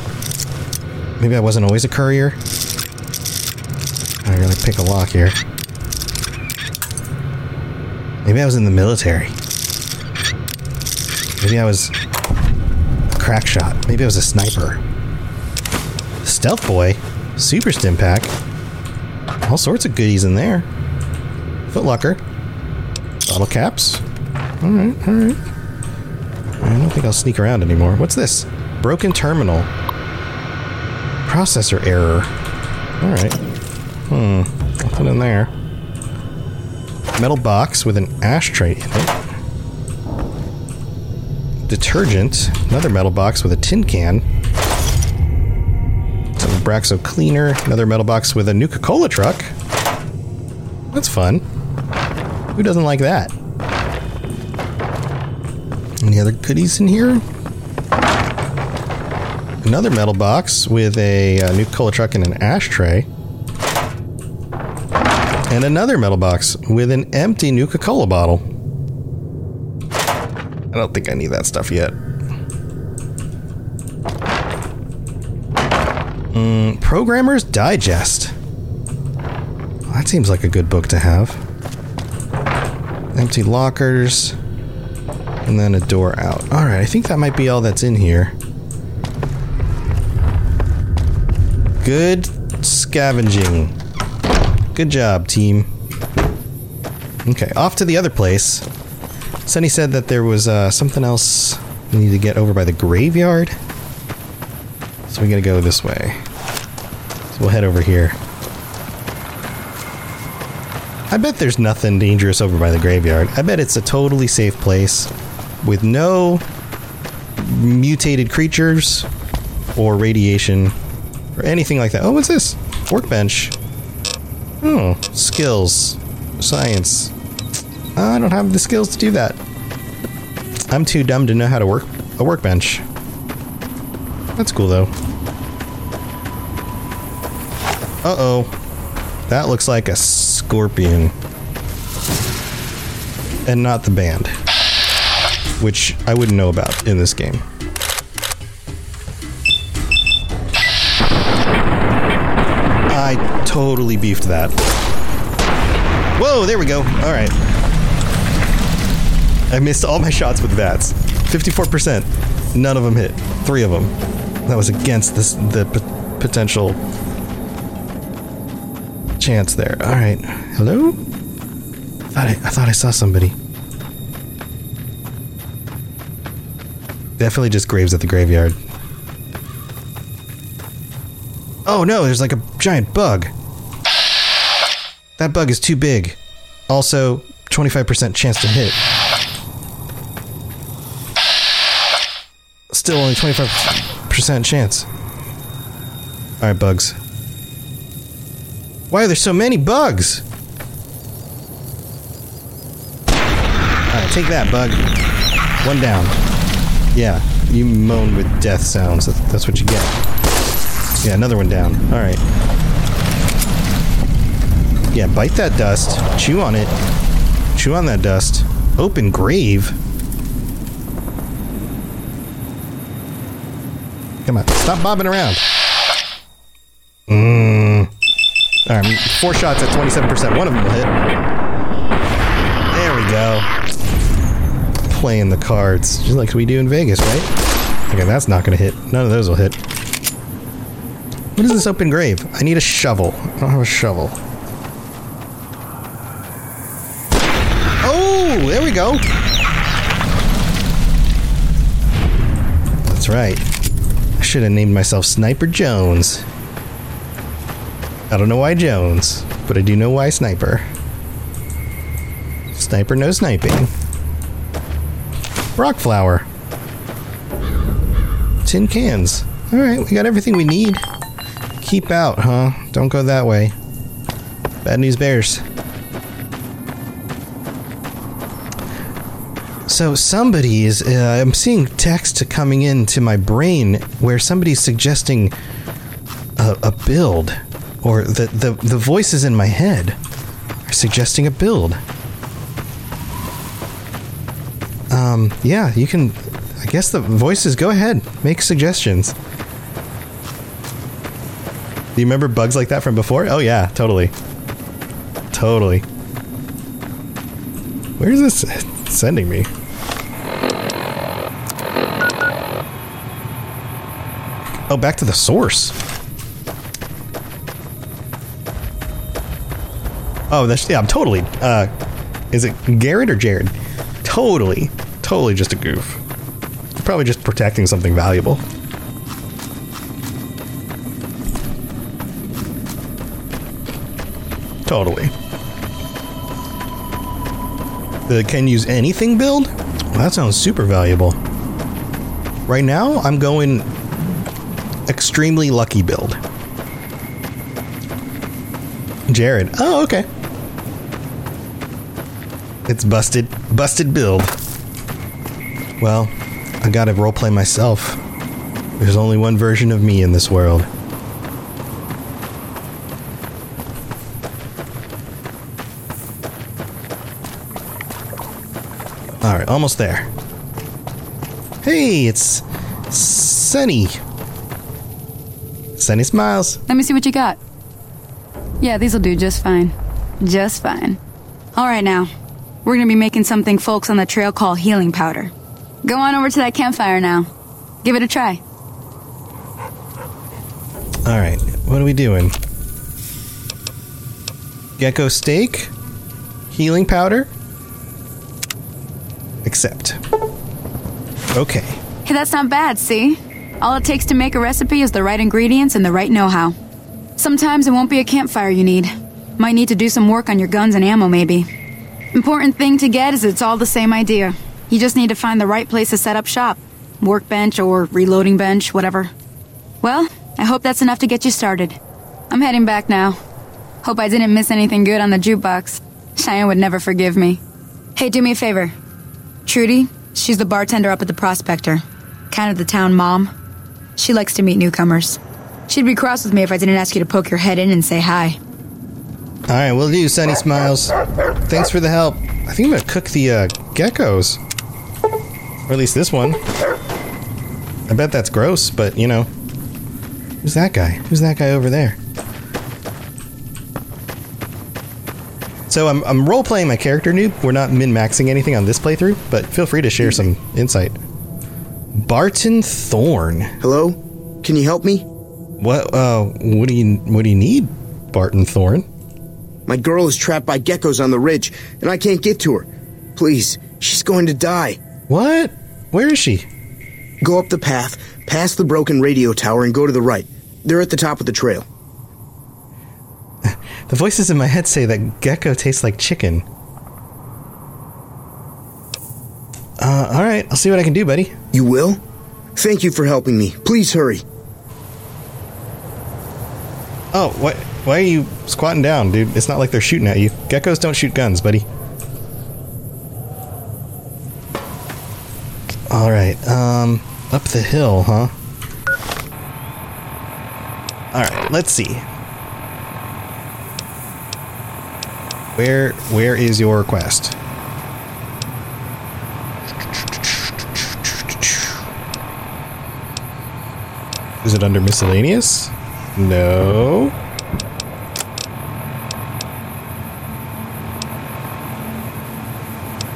Maybe I wasn't always a courier. I gotta pick a lock here. Maybe I was in the military. Maybe I was a crack shot. Maybe I was a sniper. Stealth boy, super stim pack, all sorts of goodies in there. Footlocker, bottle caps. All right, all right. I don't think I'll sneak around anymore. What's this? Broken terminal. Processor error. All right. Hmm. I'll put in there metal box with an ashtray in it. Detergent, another metal box with a tin can. Some Braxo cleaner, another metal box with a Nuka Cola truck. That's fun. Who doesn't like that? Any other goodies in here? Another metal box with a, uh Nuka Cola truck and an ashtray. And another metal box with an empty Nuka Cola bottle. I don't think I need that stuff yet. Mm, Programmer's Digest. That seems like a good book to have. Empty lockers. And then a door out. Alright, I think that might be all that's in here. Good scavenging. Good job, team. Okay, off to the other place. Sunny said that there was uh, something else we need to get over by the graveyard. So we gotta go this way. So we'll head over here. I bet there's nothing dangerous over by the graveyard. I bet it's a totally safe place with no mutated creatures or radiation or anything like that. Oh, what's this? Workbench. Oh, skills. Science. I don't have the skills to do that. I'm too dumb to know how to work a workbench. That's cool though. Uh oh. That looks like a scorpion. And not the band. Which I wouldn't know about in this game. I totally beefed that. Whoa, there we go. All right. I missed all my shots with bats. 54%. None of them hit. Three of them. That was against this, the p- potential chance there. All right. Hello? I thought I, I thought I saw somebody. Definitely just graves at the graveyard. Oh no, there's like a giant bug. That bug is too big. Also, 25% chance to hit. Still only 25% chance. Alright, bugs. Why are there so many bugs? Alright, take that, bug. One down. Yeah, you moan with death sounds. That's, what you get. Yeah, another one down. Alright. Yeah, bite that dust. Chew on it. Chew on that dust. Open grave. Come on, stop bobbing around. Mmm. Alright, four shots at 27%. One of them will hit. There we go. Playing the cards. Just like we do in Vegas, right? Okay, that's not gonna hit. None of those will hit. What is this open grave? I need a shovel. I don't have a shovel. Oh, there we go. That's right. I should have named myself Sniper Jones. I don't know why Jones, but I do know why Sniper. Sniper no sniping. Rock flour. Tin cans. Alright, we got everything we need. Keep out, huh? Don't go that way. Bad news bears. So somebody is. Uh, I'm seeing text coming into my brain where somebody's suggesting a, a build, or the, the the voices in my head are suggesting a build. Um, yeah, you can. I guess the voices. Go ahead, make suggestions. Do you remember bugs like that from before? Oh yeah, totally, totally. Where is this sending me? Oh, back to the source. Oh, that's yeah. I'm totally. Uh, is it Garrett or Jared? Totally, totally just a goof. Probably just protecting something valuable. Totally. The can use anything build? Well, that sounds super valuable. Right now, I'm going extremely lucky build. Jared. Oh, okay. It's busted. Busted build. Well, I gotta roleplay myself. There's only one version of me in this world. Alright, almost there. Hey, it's Sunny. Sunny smiles. Let me see what you got. Yeah, these'll do just fine. Just fine. All right, now. We're gonna be making something folks on the trail call healing powder. Go on over to that campfire now. Give it a try. Alright, what are we doing? Gecko steak? Healing powder? Accept. Okay. Hey, that's not bad, see? All it takes to make a recipe is the right ingredients and the right know how. Sometimes it won't be a campfire you need. Might need to do some work on your guns and ammo, maybe. Important thing to get is it's all the same idea. You just need to find the right place to set up shop workbench or reloading bench, whatever. Well, I hope that's enough to get you started. I'm heading back now. Hope I didn't miss anything good on the jukebox. Cheyenne would never forgive me. Hey, do me a favor. Trudy, she's the bartender up at the Prospector. Kind of the town mom. She likes to meet newcomers. She'd be cross with me if I didn't ask you to poke your head in and say hi. Alright, we'll do, Sunny Smiles. Thanks for the help. I think I'm gonna cook the uh, geckos. Or at least this one. I bet that's gross, but you know. Who's that guy? Who's that guy over there? So I'm, I'm role playing my character noob. We're not min maxing anything on this playthrough, but feel free to share some insight. Barton Thorn. Hello? Can you help me? What uh what do you what do you need, Barton Thorn? My girl is trapped by geckos on the ridge, and I can't get to her. Please, she's going to die. What? Where is she? Go up the path, past the broken radio tower, and go to the right. They're at the top of the trail. The voices in my head say that gecko tastes like chicken. Uh, all right, I'll see what I can do, buddy. You will? Thank you for helping me. Please hurry. Oh, what? Why are you squatting down, dude? It's not like they're shooting at you. Geckos don't shoot guns, buddy. All right, um, up the hill, huh? All right, let's see. Where, where is your quest? Is it under miscellaneous? No.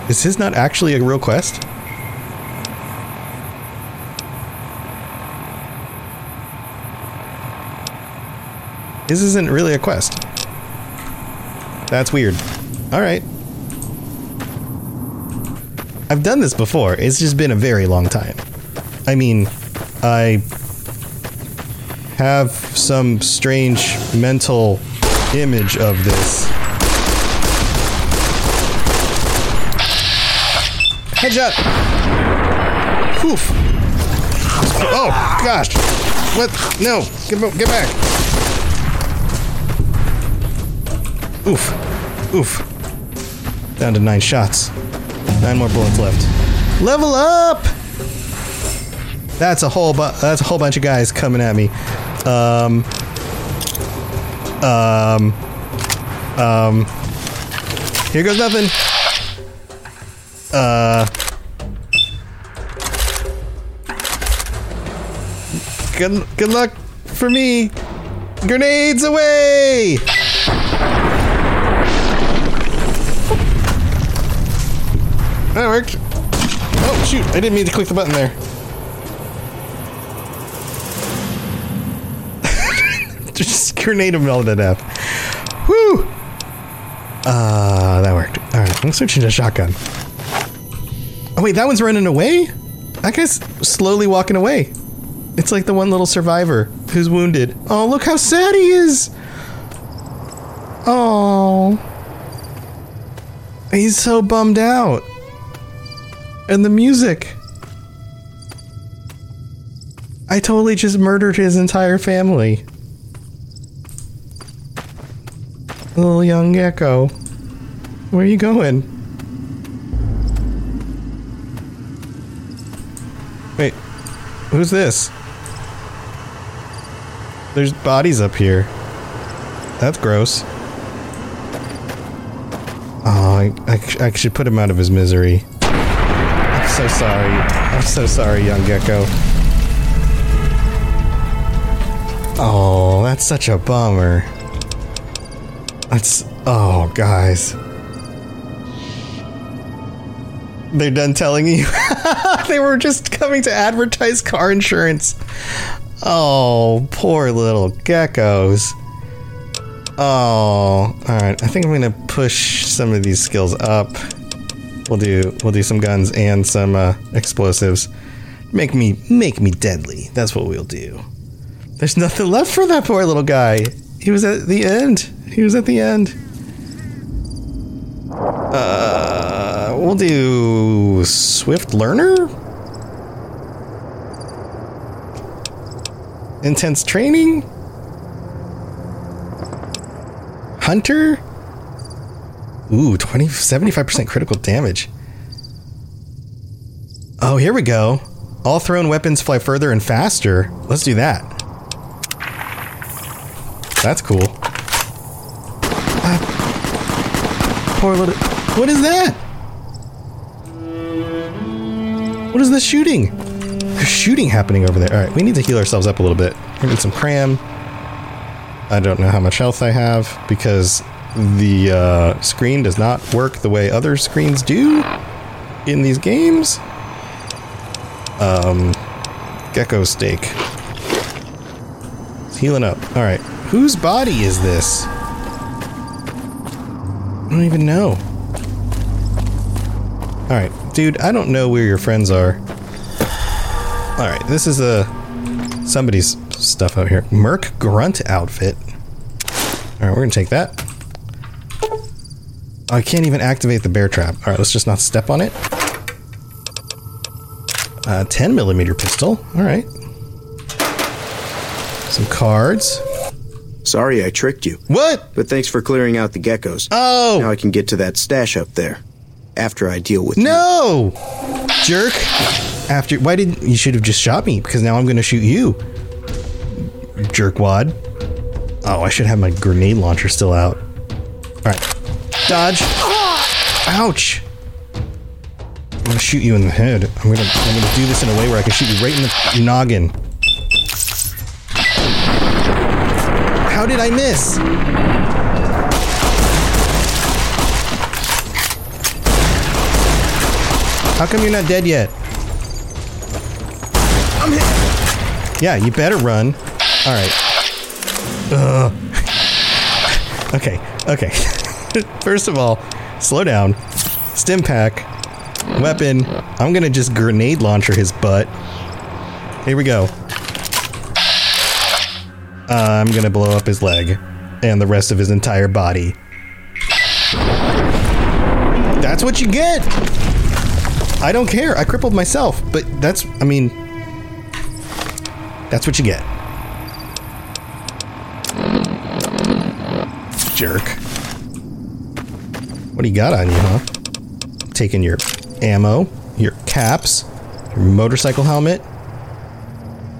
Is his not actually a real quest? His isn't really a quest. That's weird. Alright. I've done this before. It's just been a very long time. I mean, I have some strange mental image of this. Headshot! Oof! Oh, gosh! What? No! Get, get back! Oof. Oof. Down to nine shots. Nine more bullets left. Level up! That's a whole bu- that's a whole bunch of guys coming at me. Um. Um. Um. Here goes nothing. Uh. Good good luck for me. Grenades away! Shoot! I didn't mean to click the button there. Just grenade him all to death. Woo! Uh, that worked. All right, I'm switching to shotgun. Oh wait, that one's running away. That guy's slowly walking away. It's like the one little survivor who's wounded. Oh, look how sad he is. Oh, he's so bummed out. And the music. I totally just murdered his entire family. Little young gecko. Where are you going? Wait, who's this? There's bodies up here. That's gross. Oh, I, I, I should put him out of his misery. So sorry. I'm so sorry, young gecko. Oh, that's such a bummer. That's. Oh, guys. They're done telling you? they were just coming to advertise car insurance. Oh, poor little geckos. Oh, all right. I think I'm gonna push some of these skills up. We'll do we'll do some guns and some uh, explosives. Make me make me deadly. That's what we'll do. There's nothing left for that poor little guy. He was at the end. He was at the end. Uh, we'll do swift learner. Intense training. Hunter. Ooh, 20, 75% critical damage. Oh, here we go. All thrown weapons fly further and faster. Let's do that. That's cool. Ah, poor little. What is that? What is this shooting? There's shooting happening over there. All right, we need to heal ourselves up a little bit. We need some cram. I don't know how much health I have because the uh, screen does not work the way other screens do in these games. Um, gecko steak. It's healing up. All right, whose body is this? I don't even know. All right, dude. I don't know where your friends are. All right, this is a somebody's stuff out here. Merc grunt outfit. All right, we're gonna take that. I can't even activate the bear trap. All right, let's just not step on it. Uh, 10 millimeter pistol. All right. Some cards. Sorry I tricked you. What? But thanks for clearing out the geckos. Oh! Now I can get to that stash up there. After I deal with you. No! Jerk! After why didn't you should have just shot me because now I'm gonna shoot you. Jerkwad. Oh, I should have my grenade launcher still out. Alright. Dodge. Ouch! I'm gonna shoot you in the head. I'm gonna I'm gonna do this in a way where I can shoot you right in the noggin. How did I miss? How come you're not dead yet? I'm hit. Yeah, you better run. All right. Ugh. okay, okay. First of all, slow down. Stim pack. Weapon. I'm gonna just grenade launcher his butt. Here we go. Uh, I'm gonna blow up his leg and the rest of his entire body. That's what you get. I don't care. I crippled myself, but that's, I mean, that's what you get. Jerk. What do you got on you, huh? Taking your ammo, your caps, your motorcycle helmet,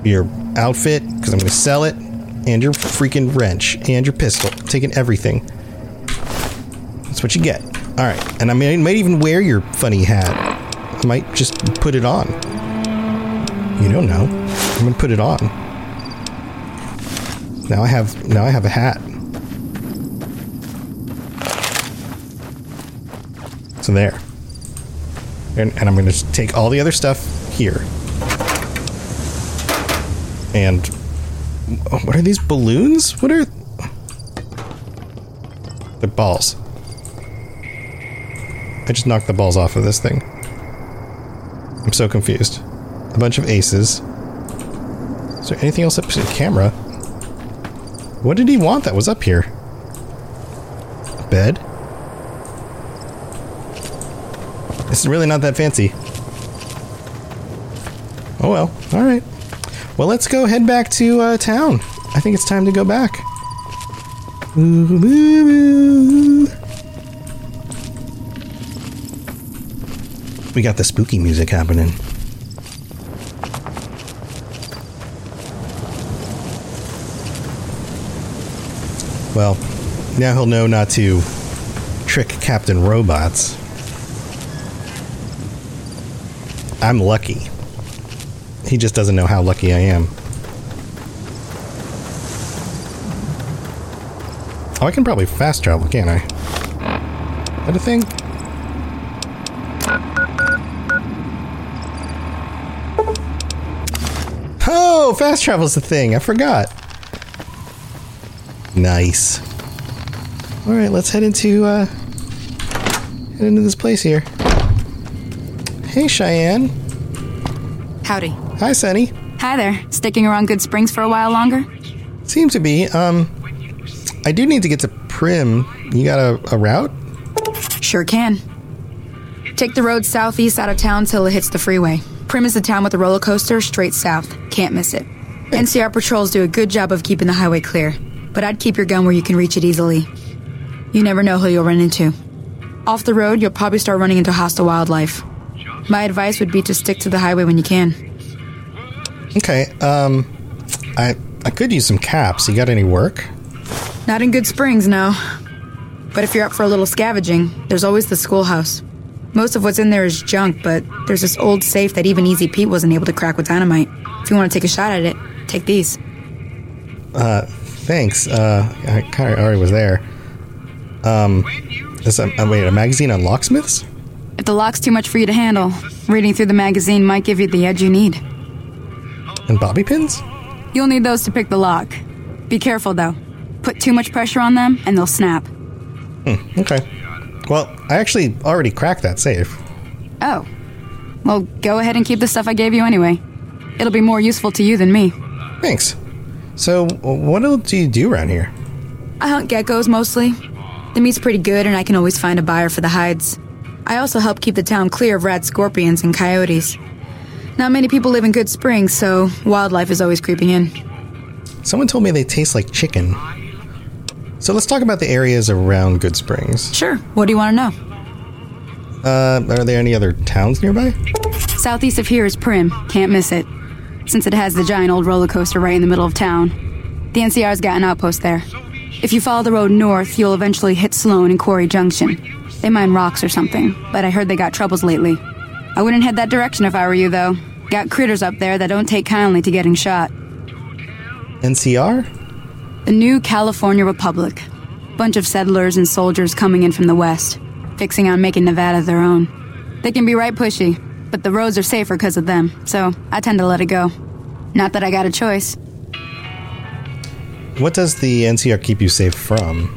your outfit, because I'm going to sell it, and your freaking wrench, and your pistol. Taking everything. That's what you get. Alright, and I may, might even wear your funny hat. I might just put it on. You don't know. I'm gonna put it on. Now I have now I have a hat. So there. And, and I'm gonna take all the other stuff here. And oh, what are these balloons? What are the balls? I just knocked the balls off of this thing. I'm so confused. A bunch of aces. Is there anything else up to the camera? What did he want that was up here? A bed? Is really not that fancy. Oh well, alright. Well, let's go head back to uh, town. I think it's time to go back. We got the spooky music happening. Well, now he'll know not to trick Captain Robots. I'm lucky. He just doesn't know how lucky I am. Oh, I can probably fast travel, can't I? Is that a thing? Oh, fast travel's a thing. I forgot. Nice. All right, let's head into uh head into this place here. Hey, Cheyenne. Howdy. Hi, Sunny. Hi there. Sticking around Goodsprings for a while longer? Seems to be. Um, I do need to get to Primm. You got a, a route? Sure can. Take the road southeast out of town till it hits the freeway. Primm is the town with the roller coaster straight south. Can't miss it. NCR patrols do a good job of keeping the highway clear, but I'd keep your gun where you can reach it easily. You never know who you'll run into. Off the road, you'll probably start running into hostile wildlife. My advice would be to stick to the highway when you can. Okay. Um, I I could use some caps. You got any work? Not in Goodsprings, no. But if you're up for a little scavenging, there's always the schoolhouse. Most of what's in there is junk, but there's this old safe that even Easy Pete wasn't able to crack with dynamite. If you want to take a shot at it, take these. Uh, thanks. Uh, I kind of already was there. Um, is a, uh, wait a magazine on locksmiths? If the lock's too much for you to handle, reading through the magazine might give you the edge you need. And bobby pins? You'll need those to pick the lock. Be careful, though. Put too much pressure on them, and they'll snap. Hmm, okay. Well, I actually already cracked that safe. Oh. Well, go ahead and keep the stuff I gave you anyway. It'll be more useful to you than me. Thanks. So, what else do you do around here? I hunt geckos mostly. The meat's pretty good, and I can always find a buyer for the hides. I also help keep the town clear of rat scorpions and coyotes. Not many people live in Goodsprings, so wildlife is always creeping in. Someone told me they taste like chicken. So let's talk about the areas around Goodsprings. Sure. What do you want to know? Uh, are there any other towns nearby? Southeast of here is Primm. Can't miss it. Since it has the giant old roller coaster right in the middle of town. The NCR's got an outpost there. If you follow the road north, you'll eventually hit Sloan and Quarry Junction. They mine rocks or something, but I heard they got troubles lately. I wouldn't head that direction if I were you, though. Got critters up there that don't take kindly to getting shot. NCR? The new California Republic. Bunch of settlers and soldiers coming in from the west, fixing on making Nevada their own. They can be right pushy, but the roads are safer because of them, so I tend to let it go. Not that I got a choice. What does the NCR keep you safe from?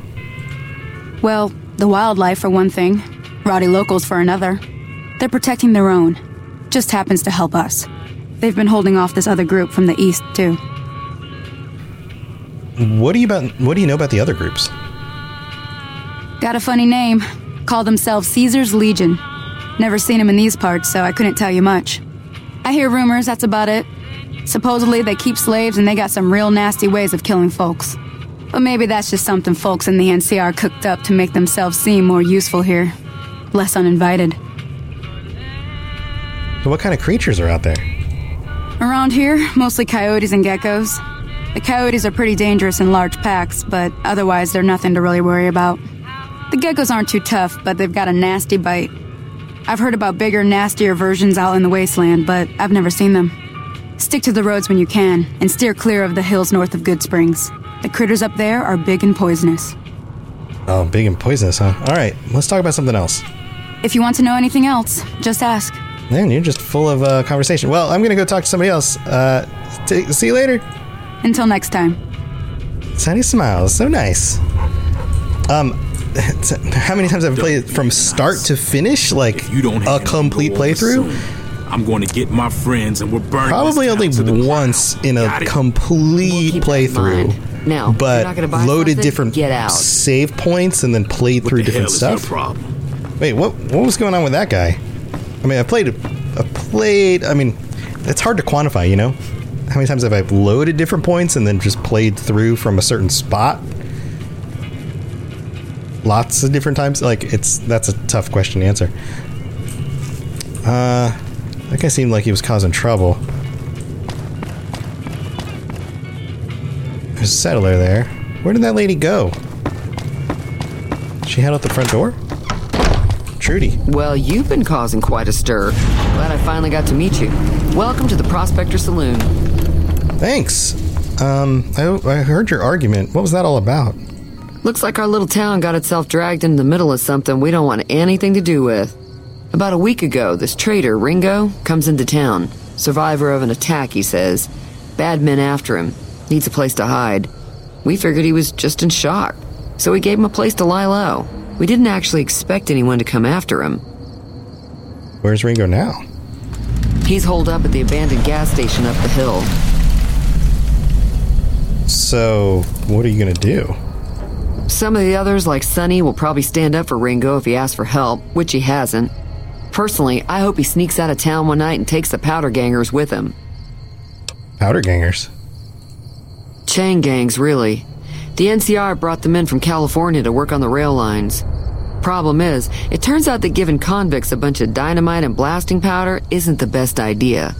Well, the wildlife for one thing, rowdy locals for another. They're protecting their own. Just happens to help us. They've been holding off this other group from the east, too. What do you about what do you know about the other groups? Got a funny name. Call themselves Caesar's Legion. Never seen them in these parts, so I couldn't tell you much. I hear rumors, that's about it. Supposedly they keep slaves and they got some real nasty ways of killing folks. But maybe that's just something folks in the NCR cooked up to make themselves seem more useful here. Less uninvited. So what kind of creatures are out there? Around here, mostly coyotes and geckos. The coyotes are pretty dangerous in large packs, but otherwise they're nothing to really worry about. The geckos aren't too tough, but they've got a nasty bite. I've heard about bigger, nastier versions out in the wasteland, but I've never seen them. Stick to the roads when you can, and steer clear of the hills north of Goodsprings. The critters up there are big and poisonous. Oh, big and poisonous, huh? All right, let's talk about something else. If you want to know anything else, just ask. Man, you're just full of uh, conversation. Well, I'm gonna go talk to somebody else. Uh, t- see you later. Until next time. Sunny smiles, so nice. Um, how many times have I played it from start to finish? Like You don't a complete playthrough? I'm going to get my friends and we're burning. Probably this only to the once in a complete keep that playthrough. Mind. Now, if but you're not gonna buy loaded something, different get out. save points and then played through the hell different is your stuff. problem? Wait, what? What was going on with that guy? I mean, I played, I played. I mean, it's hard to quantify. You know, how many times have I loaded different points and then just played through from a certain spot? Lots of different times. Like it's that's a tough question to answer. Uh, that guy seemed like he was causing trouble. Settler there. Where did that lady go? She head out the front door? Trudy. Well, you've been causing quite a stir. Glad I finally got to meet you. Welcome to the Prospector Saloon. Thanks. Um, I, I heard your argument. What was that all about? Looks like our little town got itself dragged into the middle of something we don't want anything to do with. About a week ago, this traitor, Ringo, comes into town. Survivor of an attack, he says. Bad men after him. Needs a place to hide. We figured he was just in shock, so we gave him a place to lie low. We didn't actually expect anyone to come after him. Where's Ringo now? He's holed up at the abandoned gas station up the hill. So, what are you gonna do? Some of the others, like Sunny, will probably stand up for Ringo if he asks for help, which he hasn't. Personally, I hope he sneaks out of town one night and takes the powder gangers with him. Powder gangers. Chain gangs, really. The NCR brought them in from California to work on the rail lines. Problem is, it turns out that giving convicts a bunch of dynamite and blasting powder isn't the best idea.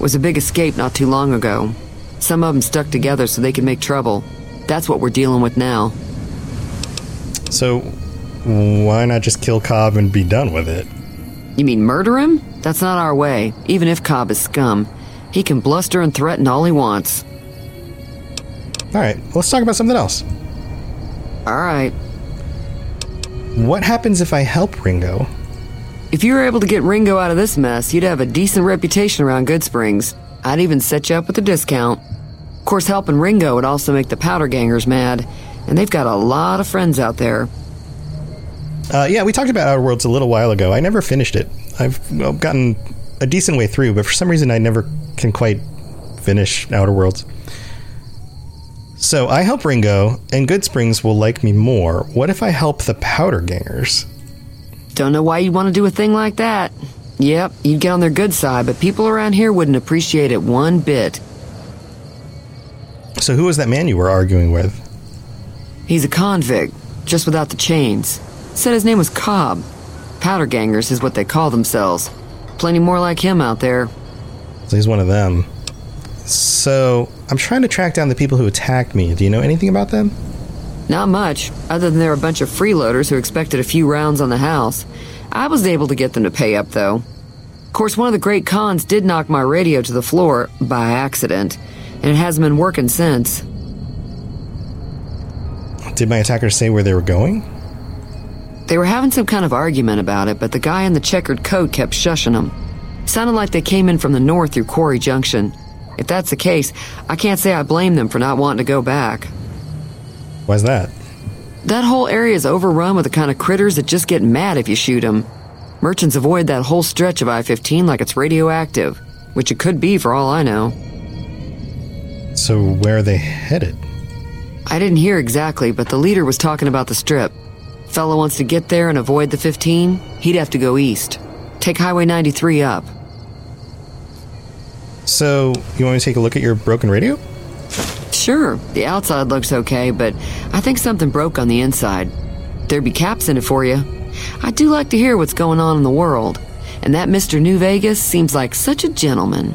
Was a big escape not too long ago. Some of them stuck together so they could make trouble. That's what we're dealing with now. So, why not just kill Cobb and be done with it? You mean murder him? That's not our way, even if Cobb is scum. He can bluster and threaten all he wants. Alright, let's talk about something else. Alright. What happens if I help Ringo? If you were able to get Ringo out of this mess, you'd have a decent reputation around Goodsprings. I'd even set you up with a discount. Of course, helping Ringo would also make the powder gangers mad, and they've got a lot of friends out there. Uh, yeah, we talked about Outer Worlds a little while ago. I never finished it. I've gotten a decent way through, but for some reason I never can quite finish Outer Worlds. So I help Ringo, and Goodsprings will like me more. What if I help the Powder Gangers? Don't know why you'd want to do a thing like that. Yep, you'd get on their good side, but people around here wouldn't appreciate it one bit. So who was that man you were arguing with? He's a convict, just without the chains. Said his name was Cobb. Powder gangers is what they call themselves. Plenty more like him out there. So he's one of them. So I'm trying to track down the people who attacked me. Do you know anything about them? Not much, other than they're a bunch of freeloaders who expected a few rounds on the house. I was able to get them to pay up, though. Of course, one of the Great Khans did knock my radio to the floor by accident, and it hasn't been working since. Did my attackers say where they were going? They were having some kind of argument about it, but the guy in the checkered coat kept shushing them. Sounded like they came in from the north through Quarry Junction. If that's the case, I can't say I blame them for not wanting to go back. Why's that? That whole area is overrun with the kind of critters that just get mad if you shoot them. Merchants avoid that whole stretch of I 15 like it's radioactive, which it could be for all I know. So where are they headed? I didn't hear exactly, but the leader was talking about the strip. Fellow wants to get there and avoid the 15, he'd have to go east. Take Highway 93 up. So you want me to take a look at your broken radio? Sure, the outside looks okay, but I think something broke on the inside. There'd be caps in it for you. I do like to hear what's going on in the world, and that Mr. New Vegas seems like such a gentleman.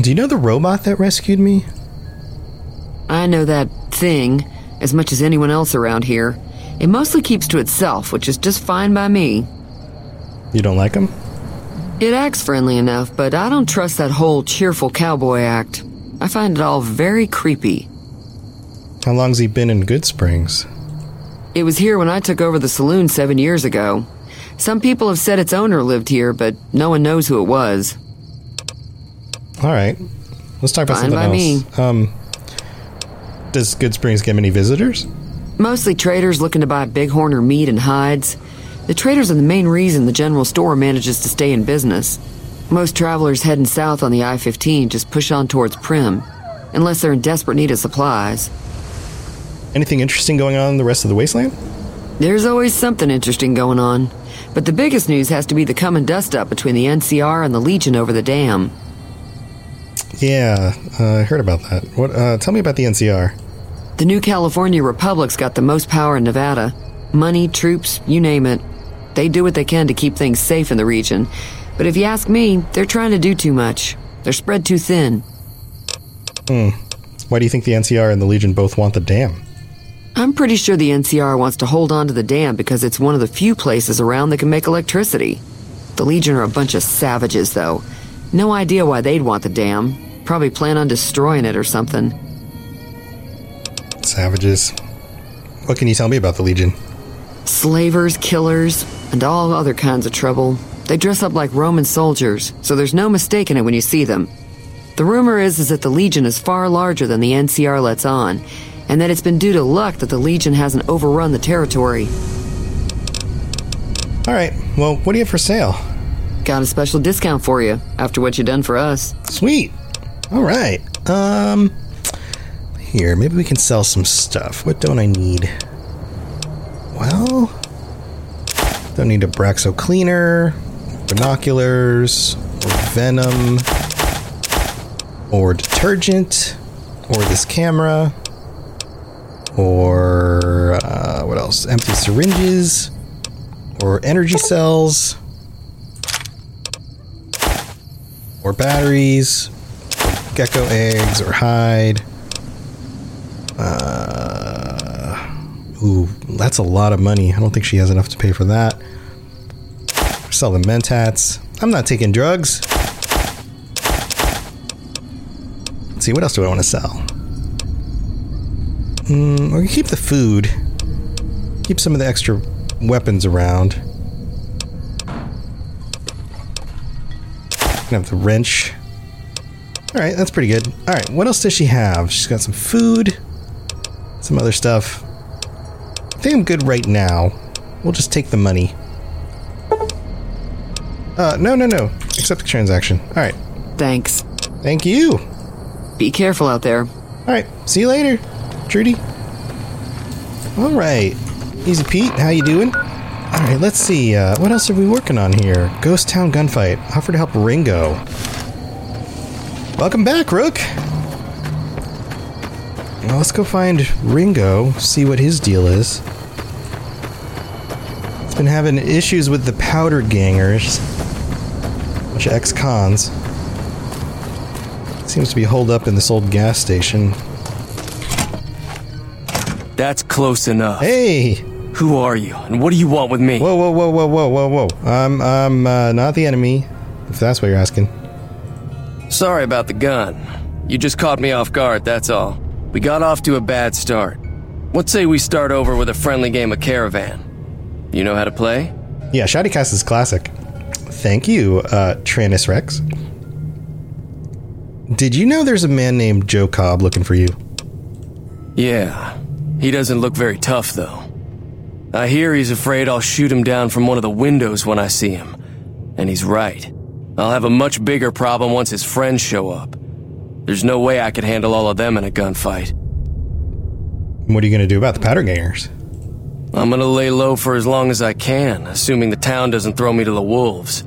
Do you know the robot that rescued me? I know that thing as much as anyone else around here. It mostly keeps to itself, which is just fine by me. You don't like him? It acts friendly enough, but I don't trust that whole cheerful cowboy act. I find it all very creepy. How long's he been in Goodsprings? It was here when I took over the saloon seven years ago. Some people have said its owner lived here, but no one knows who it was. All right. Let's talk about Fine something by else. Um, does Goodsprings get many visitors? Mostly traders looking to buy bighorn or meat and hides. The traders are the main reason the general store manages to stay in business. Most travelers heading south on the I 15 just push on towards Primm, unless they're in desperate need of supplies. Anything interesting going on in the rest of the wasteland? There's always something interesting going on. But the biggest news has to be the coming dust up between the NCR and the Legion over the dam. Yeah, uh, I heard about that. What? Uh, tell me about the NCR. The new California Republic's got the most power in Nevada. Money, troops, you name it. They do what they can to keep things safe in the region. But if you ask me, they're trying to do too much. They're spread too thin. Hmm. Why do you think the NCR and the Legion both want the dam? I'm pretty sure the NCR wants to hold on to the dam because it's one of the few places around that can make electricity. The Legion are a bunch of savages, though. No idea why they'd want the dam. Probably plan on destroying it or something. Savages. What can you tell me about the Legion? Slavers, killers, and all other kinds of trouble. They dress up like Roman soldiers, so there's no mistaking it when you see them. The rumor is, is that the Legion is far larger than the NCR lets on, and that it's been due to luck that the Legion hasn't overrun the territory. All right. Well, what do you have for sale? Got a special discount for you after what you done for us. Sweet. All right. Um, here, maybe we can sell some stuff. What don't I need? Well, don't need Abraxo cleaner, binoculars, or venom, or detergent, or this camera, or uh, what else? Empty syringes, or energy cells, or batteries, gecko eggs, or hide. Uh, ooh, that's a lot of money. I don't think she has enough to pay for that. Sell the mentats. I'm not taking drugs. Let's see, what else do I want to sell? Hmm, we can keep the food. Keep some of the extra weapons around. Can have the wrench. Alright, that's pretty good. Alright, what else does she have? She's got some food, some other stuff. I think I'm good right now. We'll just take the money. Uh, no, no, no. Accept the transaction. Alright. Thanks. Thank you. Be careful out there. All right, see you later, Trudy. All right, Easy Pete, how you doing? All right, let's see. Uh, what else are we working on here? Ghost Town gunfight. Offer to help Ringo. Welcome back, Rook. Let's go find Ringo. See what his deal is. He's been having issues with the powder gangers, bunch of ex-cons. Seems to be holed up in this old gas station. That's close enough. Hey! Who are you, and what do you want with me? Whoa, whoa, whoa, whoa, whoa, whoa, whoa. I'm, I'm uh, not the enemy, if that's what you're asking. Sorry about the gun. You just caught me off guard, that's all. We got off to a bad start. What say we start over with a friendly game of Caravan? You know how to play? Yeah, Shoddycast is classic. Thank you, uh, Tranus Rex. Did you know there's a man named Joe Cobb looking for you? Yeah. He doesn't look very tough, though. I hear he's afraid I'll shoot him down from one of the windows when I see him. And he's right. I'll have a much bigger problem once his friends show up. There's no way I could handle all of them in a gunfight. What are you going to do about the powder gangers? I'm gonna lay low for as long as I can, assuming the town doesn't throw me to the wolves.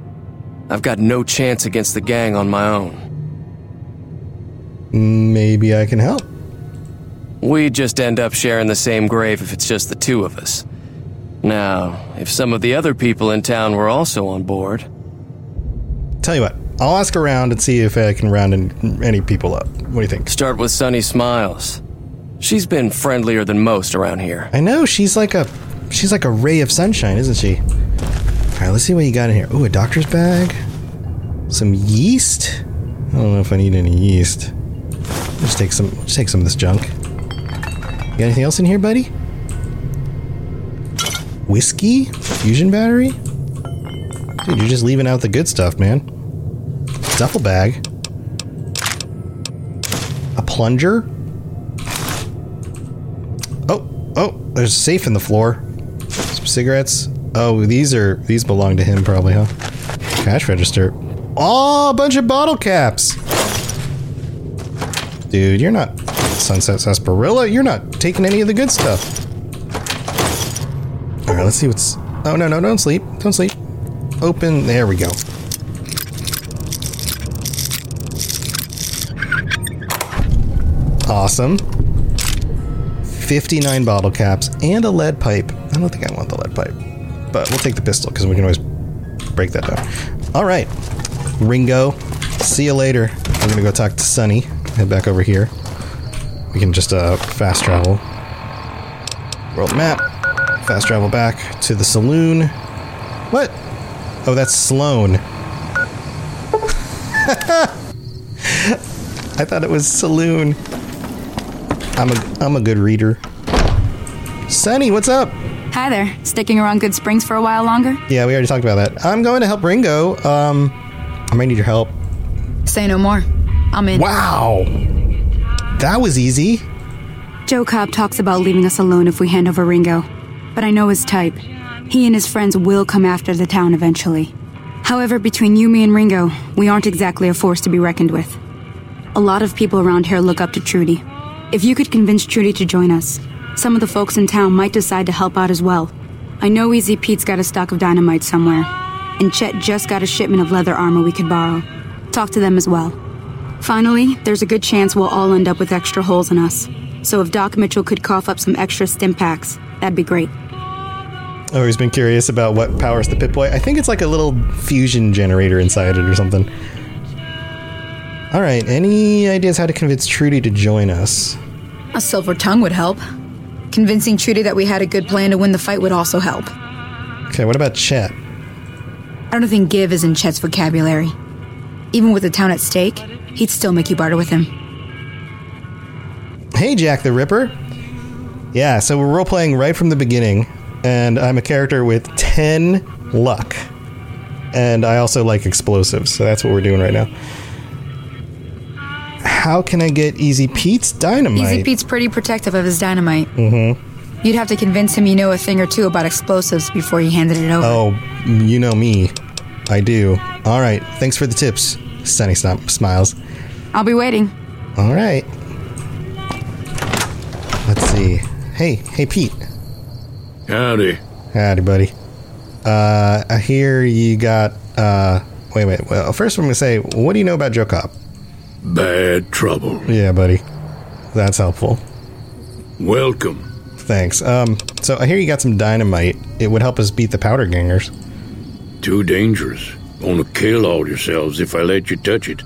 I've got no chance against the gang on my own. Maybe I can help. We'd just end up sharing the same grave if it's just the two of us. Now, if some of the other people in town were also on board. Tell you what, I'll ask around and see if I can round any people up. What do you think? Start with Sunny Smiles. She's been friendlier than most around here. I know she's like a she's like a ray of sunshine, isn't she? All right, let's see what you got in here. Ooh, a doctor's bag, some yeast. I don't know if I need any yeast. Just take some. Just take some of this junk. You got anything else in here, buddy? Whiskey, fusion battery. Dude, you're just leaving out the good stuff, man. Duffel bag. A plunger. There's a safe in the floor. Some cigarettes. Oh, these are these belong to him probably, huh? Cash register. Oh, a bunch of bottle caps. Dude, you're not Sunset Sarsaparilla. You're not taking any of the good stuff. All right, let's see what's. Oh no, no, don't sleep. Don't sleep. Open. There we go. Awesome. 59 bottle caps and a lead pipe. I don't think I want the lead pipe, but we'll take the pistol because we can always break that down. All right, Ringo. See you later. I'm gonna go talk to Sunny. Head back over here. We can just uh, fast travel. World map. Fast travel back to the saloon. What? Oh, that's Sloan. I thought it was saloon. I'm a I'm a good reader. Sunny, what's up? Hi there. Sticking around Goodsprings for a while longer? Yeah, we already talked about that. I'm going to help Ringo. Um, I might need your help. Say no more. I'm in. Wow, that was easy. Joe Cobb talks about leaving us alone if we hand over Ringo. But I know his type. He and his friends will come after the town eventually. However, between you, me, and Ringo, we aren't exactly a force to be reckoned with. A lot of people around here look up to Trudy. If you could convince Trudy to join us, some of the folks in town might decide to help out as well. I know Easy Pete's got a stock of dynamite somewhere, and Chet just got a shipment of leather armor we could borrow. Talk to them as well. Finally, there's a good chance we'll all end up with extra holes in us. So if Doc Mitchell could cough up some extra stim packs, that'd be great. I've always been curious about what powers the Pip Boy. I think it's like a little fusion generator inside it or something. All right, any ideas how to convince Trudy to join us? A silver tongue would help. Convincing Trudy that we had a good plan to win the fight would also help. Okay, what about Chet? I don't think give is in Chet's vocabulary. Even with the town at stake, he'd still make you barter with him. Hey, Jack the Ripper. Yeah, so we're role playing right from the beginning, and I'm a character with 10 luck. And I also like explosives, so that's what we're doing right now. How can I get Easy Pete's dynamite? Easy Pete's pretty protective of his dynamite. Mm-hmm. You'd have to convince him you know a thing or two about explosives before he handed it over. Oh, you know me. I do. All right, thanks for the tips. Sunny Snom- smiles. I'll be waiting. All right. Let's see. Hey, hey, Pete. Howdy. Howdy, buddy. Uh, I hear you got. Uh, wait, wait. Well, first I'm gonna say, what do you know about Joe Cobb? Bad trouble. Yeah, buddy. That's helpful. Welcome. Thanks. Um, so I hear you got some dynamite. It would help us beat the powder gangers. Too dangerous. Gonna kill all yourselves if I let you touch it.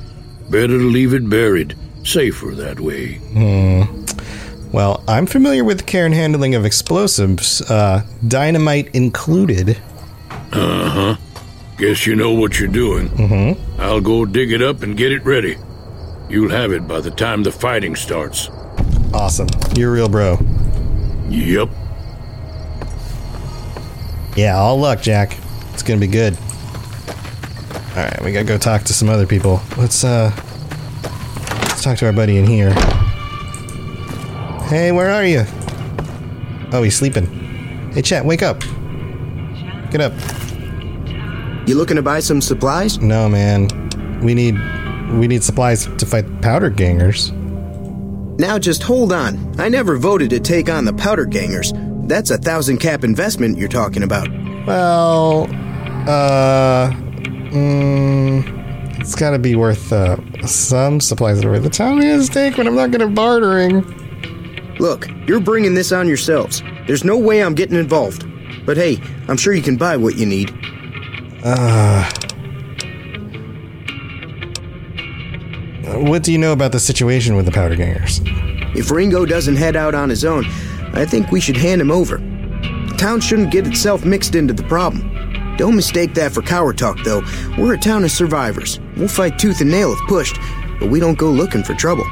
Better to leave it buried. Safer that way. Hmm. Well, I'm familiar with the care and handling of explosives, uh, dynamite included. Uh huh. Guess you know what you're doing. Mm-hmm. I'll go dig it up and get it ready. You'll have it by the time the fighting starts. Awesome. You're a real bro. Yep. Yeah, all luck, Jack. It's gonna be good. All right, we gotta go talk to some other people. Let's uh, let's talk to our buddy in here. Hey, where are you? Oh, he's sleeping. Hey, Chet, wake up. Get up. You looking to buy some supplies? No, man. We need we need supplies to fight the powder gangers. Now just hold on. I never voted to take on the powder gangers. That's a thousand cap investment you're talking about. Well, uh, mm, it's got to be worth uh, some supplies worth the time to take when I'm not to bartering. Look, you're bringing this on yourselves. There's no way I'm getting involved. But hey, I'm sure you can buy what you need. Uh, what do you know about the situation with the powder gangers? If Ringo doesn't head out on his own, I think we should hand him over. The town shouldn't get itself mixed into the problem. Don't mistake that for coward talk, though. We're a town of survivors. We'll fight tooth and nail if pushed, but we don't go looking for trouble.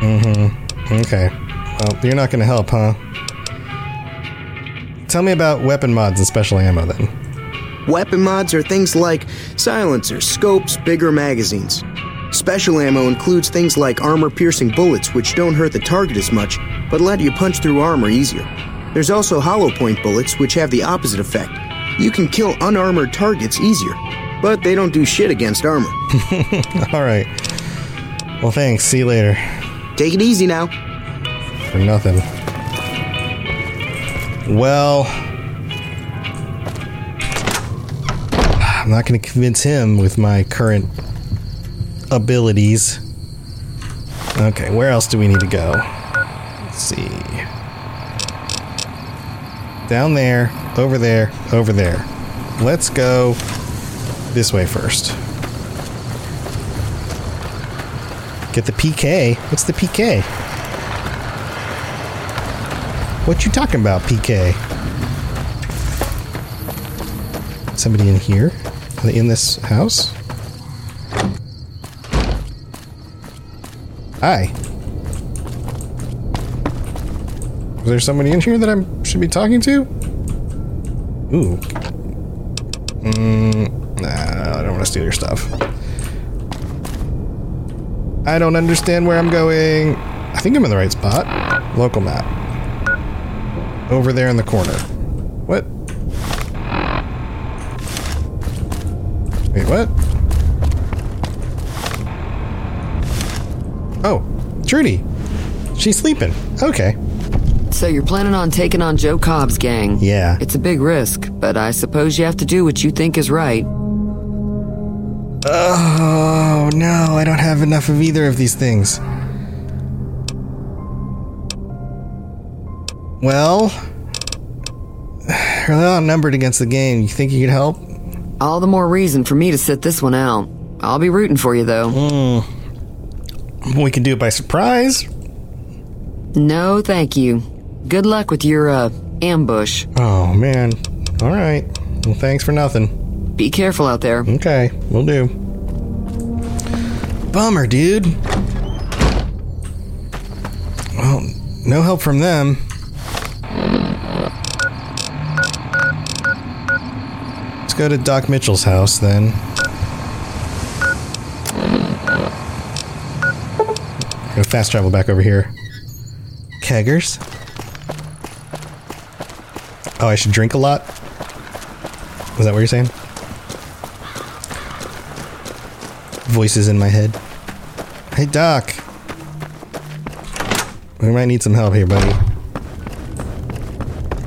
Mm-hmm. Okay. Well, you're not going to help, huh? Tell me about weapon mods and special ammo, then. Weapon mods are things like silencers, scopes, bigger magazines. Special ammo includes things like armor piercing bullets, which don't hurt the target as much, but let you punch through armor easier. There's also hollow point bullets, which have the opposite effect. You can kill unarmored targets easier, but they don't do shit against armor. All right. Well, thanks. See you later. Take it easy now. For nothing. Well, I'm not going to convince him with my current abilities. Okay, where else do we need to go? Let's see. Down there, over there, over there. Let's go this way first. Get the PK. What's the PK? What you talking about, PK? Somebody in here? In this house? Hi. Is there somebody in here that I should be talking to? Ooh. Mm, nah, I don't want to steal your stuff. I don't understand where I'm going. I think I'm in the right spot. Local map. Over there in the corner. What? Wait, what? Trudy. She's sleeping. Okay. So you're planning on taking on Joe Cobb's gang? Yeah. It's a big risk, but I suppose you have to do what you think is right. Oh, no, I don't have enough of either of these things. Well, you're outnumbered against the game. You think you could help? All the more reason for me to sit this one out. I'll be rooting for you, though. Mm. We can do it by surprise. No, thank you. Good luck with your, uh, ambush. Oh, man. All right. Well, thanks for nothing. Be careful out there. Okay, we'll do. Bummer, dude. Well, no help from them. Let's go to Doc Mitchell's house then. Go fast travel back over here. Keggers. Oh, I should drink a lot? Is that what you're saying? Voices in my head. Hey, Doc. We might need some help here, buddy.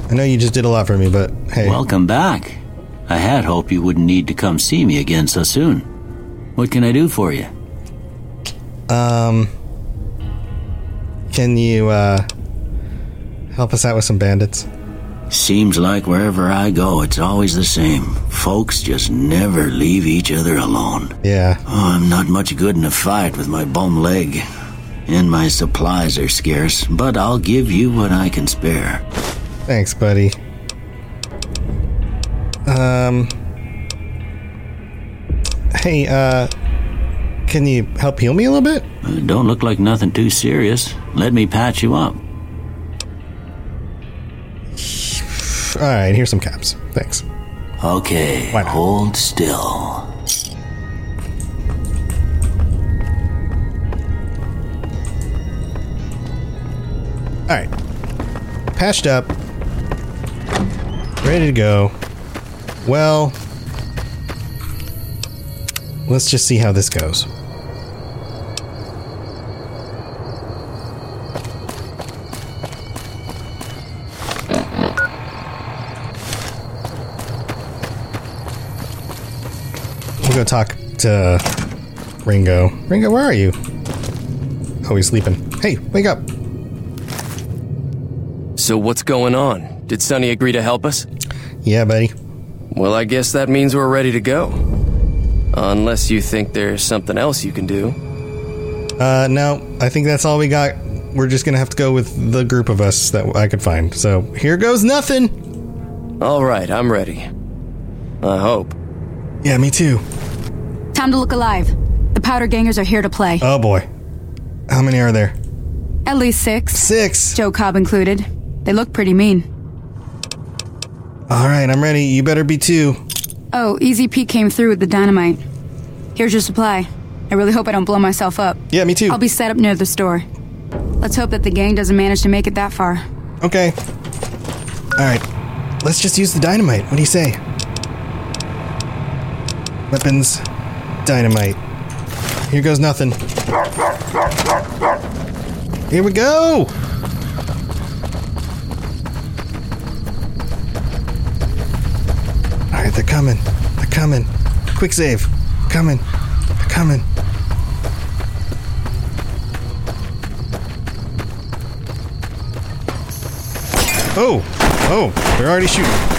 I know you just did a lot for me, but hey. Welcome back. I had hoped you wouldn't need to come see me again so soon. What can I do for you? Um. Can you, uh. help us out with some bandits? Seems like wherever I go, it's always the same. Folks just never leave each other alone. Yeah. Oh, I'm not much good in a fight with my bum leg. And my supplies are scarce, but I'll give you what I can spare. Thanks, buddy. Um. Hey, uh. Can you help heal me a little bit? Don't look like nothing too serious. Let me patch you up. Alright, here's some caps. Thanks. Okay, hold still. Alright. Patched up. Ready to go. Well. Let's just see how this goes. Go talk to Ringo. Ringo, where are you? Oh, he's sleeping. Hey, wake up. So what's going on? Did Sunny agree to help us? Yeah, buddy. Well, I guess that means we're ready to go. Unless you think there's something else you can do. Uh, no, I think that's all we got. We're just gonna have to go with the group of us that I could find. So here goes nothing. All right, I'm ready. I hope. Yeah, me too. Time to look alive. The powder gangers are here to play. Oh boy, how many are there? At least six. Six. Joe Cobb included. They look pretty mean. All right, I'm ready. You better be too. Oh, Easy Pete came through with the dynamite. Here's your supply. I really hope I don't blow myself up. Yeah, me too. I'll be set up near the store. Let's hope that the gang doesn't manage to make it that far. Okay. All right, let's just use the dynamite. What do you say? Weapons, dynamite. Here goes nothing. Here we go. All right, they're coming. They're coming. Quick save. Coming. They're coming. Oh, oh, they're already shooting.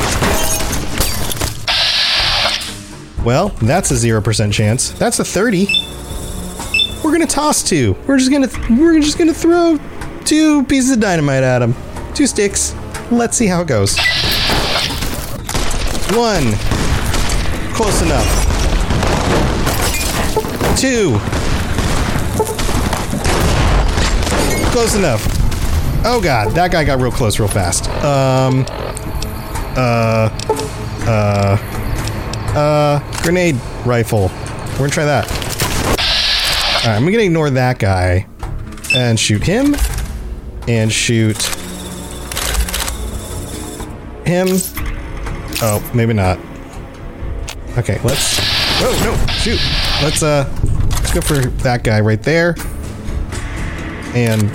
Well, that's a 0% chance. That's a 30. We're gonna toss two. We're just gonna we're just gonna throw two pieces of dynamite at him. Two sticks. Let's see how it goes. One. Close enough. Two. Close enough. Oh god, that guy got real close real fast. Um uh uh uh grenade rifle. We're gonna try that. I'm gonna ignore that guy and shoot him and shoot him. Oh, maybe not. Okay, let's Oh no, shoot. Let's uh let's go for that guy right there. And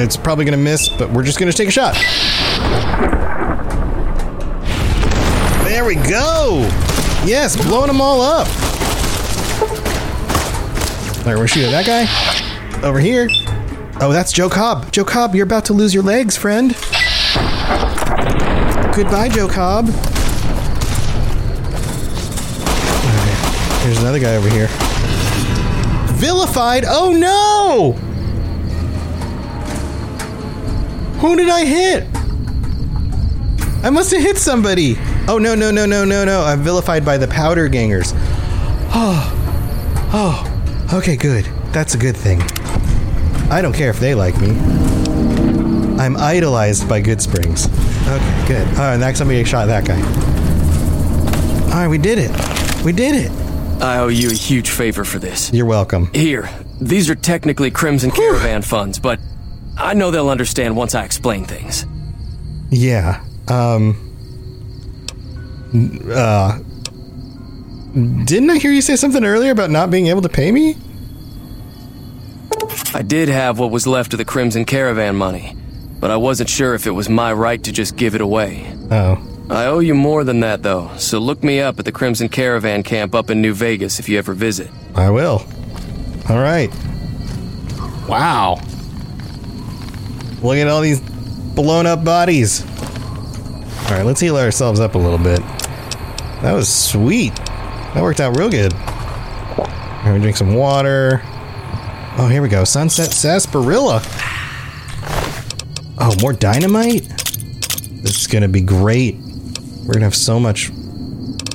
it's probably gonna miss, but we're just gonna take a shot. There we go! Yes, blowing them all up. Alright, we're shooting that guy. Over here. Oh, that's Joe Cobb. Joe Cobb, you're about to lose your legs, friend. Goodbye, Joe Cobb. Okay, here's another guy over here. Vilified? Oh no! Who did I hit? I must have hit somebody. Oh no no no no no no! I'm vilified by the powder gangers. Oh, oh. Okay, good. That's a good thing. I don't care if they like me. I'm idolized by Goodsprings. Okay, good. All right, next somebody shot that guy. All right, we did it. We did it. I owe you a huge favor for this. You're welcome. Here, these are technically Crimson Caravan funds, but I know they'll understand once I explain things. Yeah. Um. Uh. Didn't I hear you say something earlier about not being able to pay me? I did have what was left of the Crimson Caravan money, but I wasn't sure if it was my right to just give it away. Oh. I owe you more than that, though, so look me up at the Crimson Caravan camp up in New Vegas if you ever visit. I will. All right. Wow. Look at all these blown up bodies. All right, let's heal ourselves up a little bit. That was sweet. That worked out real good. All right, drink some water. Oh, here we go. Sunset sarsaparilla. Oh, more dynamite? This is gonna be great. We're gonna have so much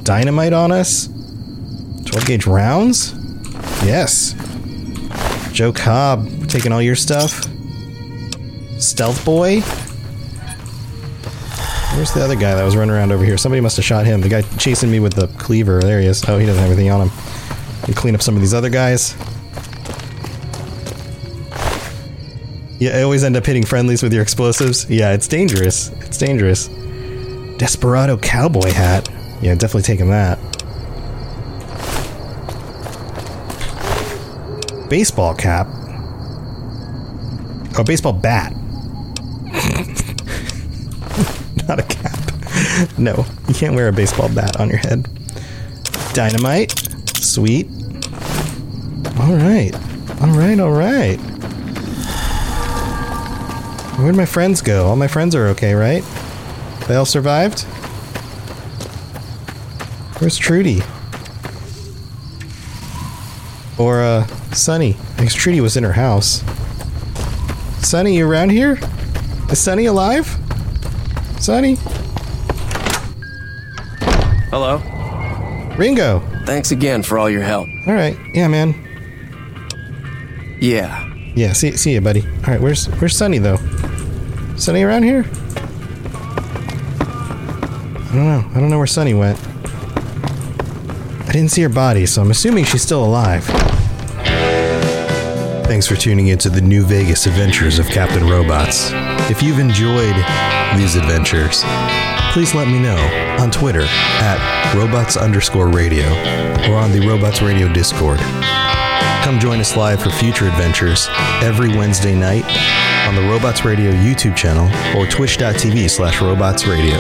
dynamite on us. 12 gauge rounds? Yes. Joe Cobb, taking all your stuff. Stealth Boy? Where's the other guy that was running around over here? Somebody must have shot him. The guy chasing me with the cleaver. There he is. Oh, he doesn't have anything on him. And clean up some of these other guys. Yeah, I always end up hitting friendlies with your explosives. Yeah, it's dangerous. It's dangerous. Desperado cowboy hat. Yeah, definitely taking that. Baseball cap. Oh, baseball bat. Not a cap. No, you can't wear a baseball bat on your head. Dynamite. Sweet. All right. All right, all right. Where'd my friends go? All my friends are okay, right? They all survived? Where's Trudy? Or, uh, Sunny? I guess Trudy was in her house. Sunny, you around here? Is Sunny alive? Sunny? Hello? Ringo! Thanks again for all your help. Alright, yeah, man. Yeah. Yeah, see, see you, buddy. Alright, where's where's Sunny, though? Sunny around here? I don't know. I don't know where Sunny went. I didn't see her body, so I'm assuming she's still alive. Thanks for tuning into the New Vegas adventures of Captain Robots. If you've enjoyed these adventures, please let me know on Twitter at robots underscore radio or on the Robots Radio Discord. Come join us live for future adventures every Wednesday night on the Robots Radio YouTube channel or twitch.tv slash robots radio.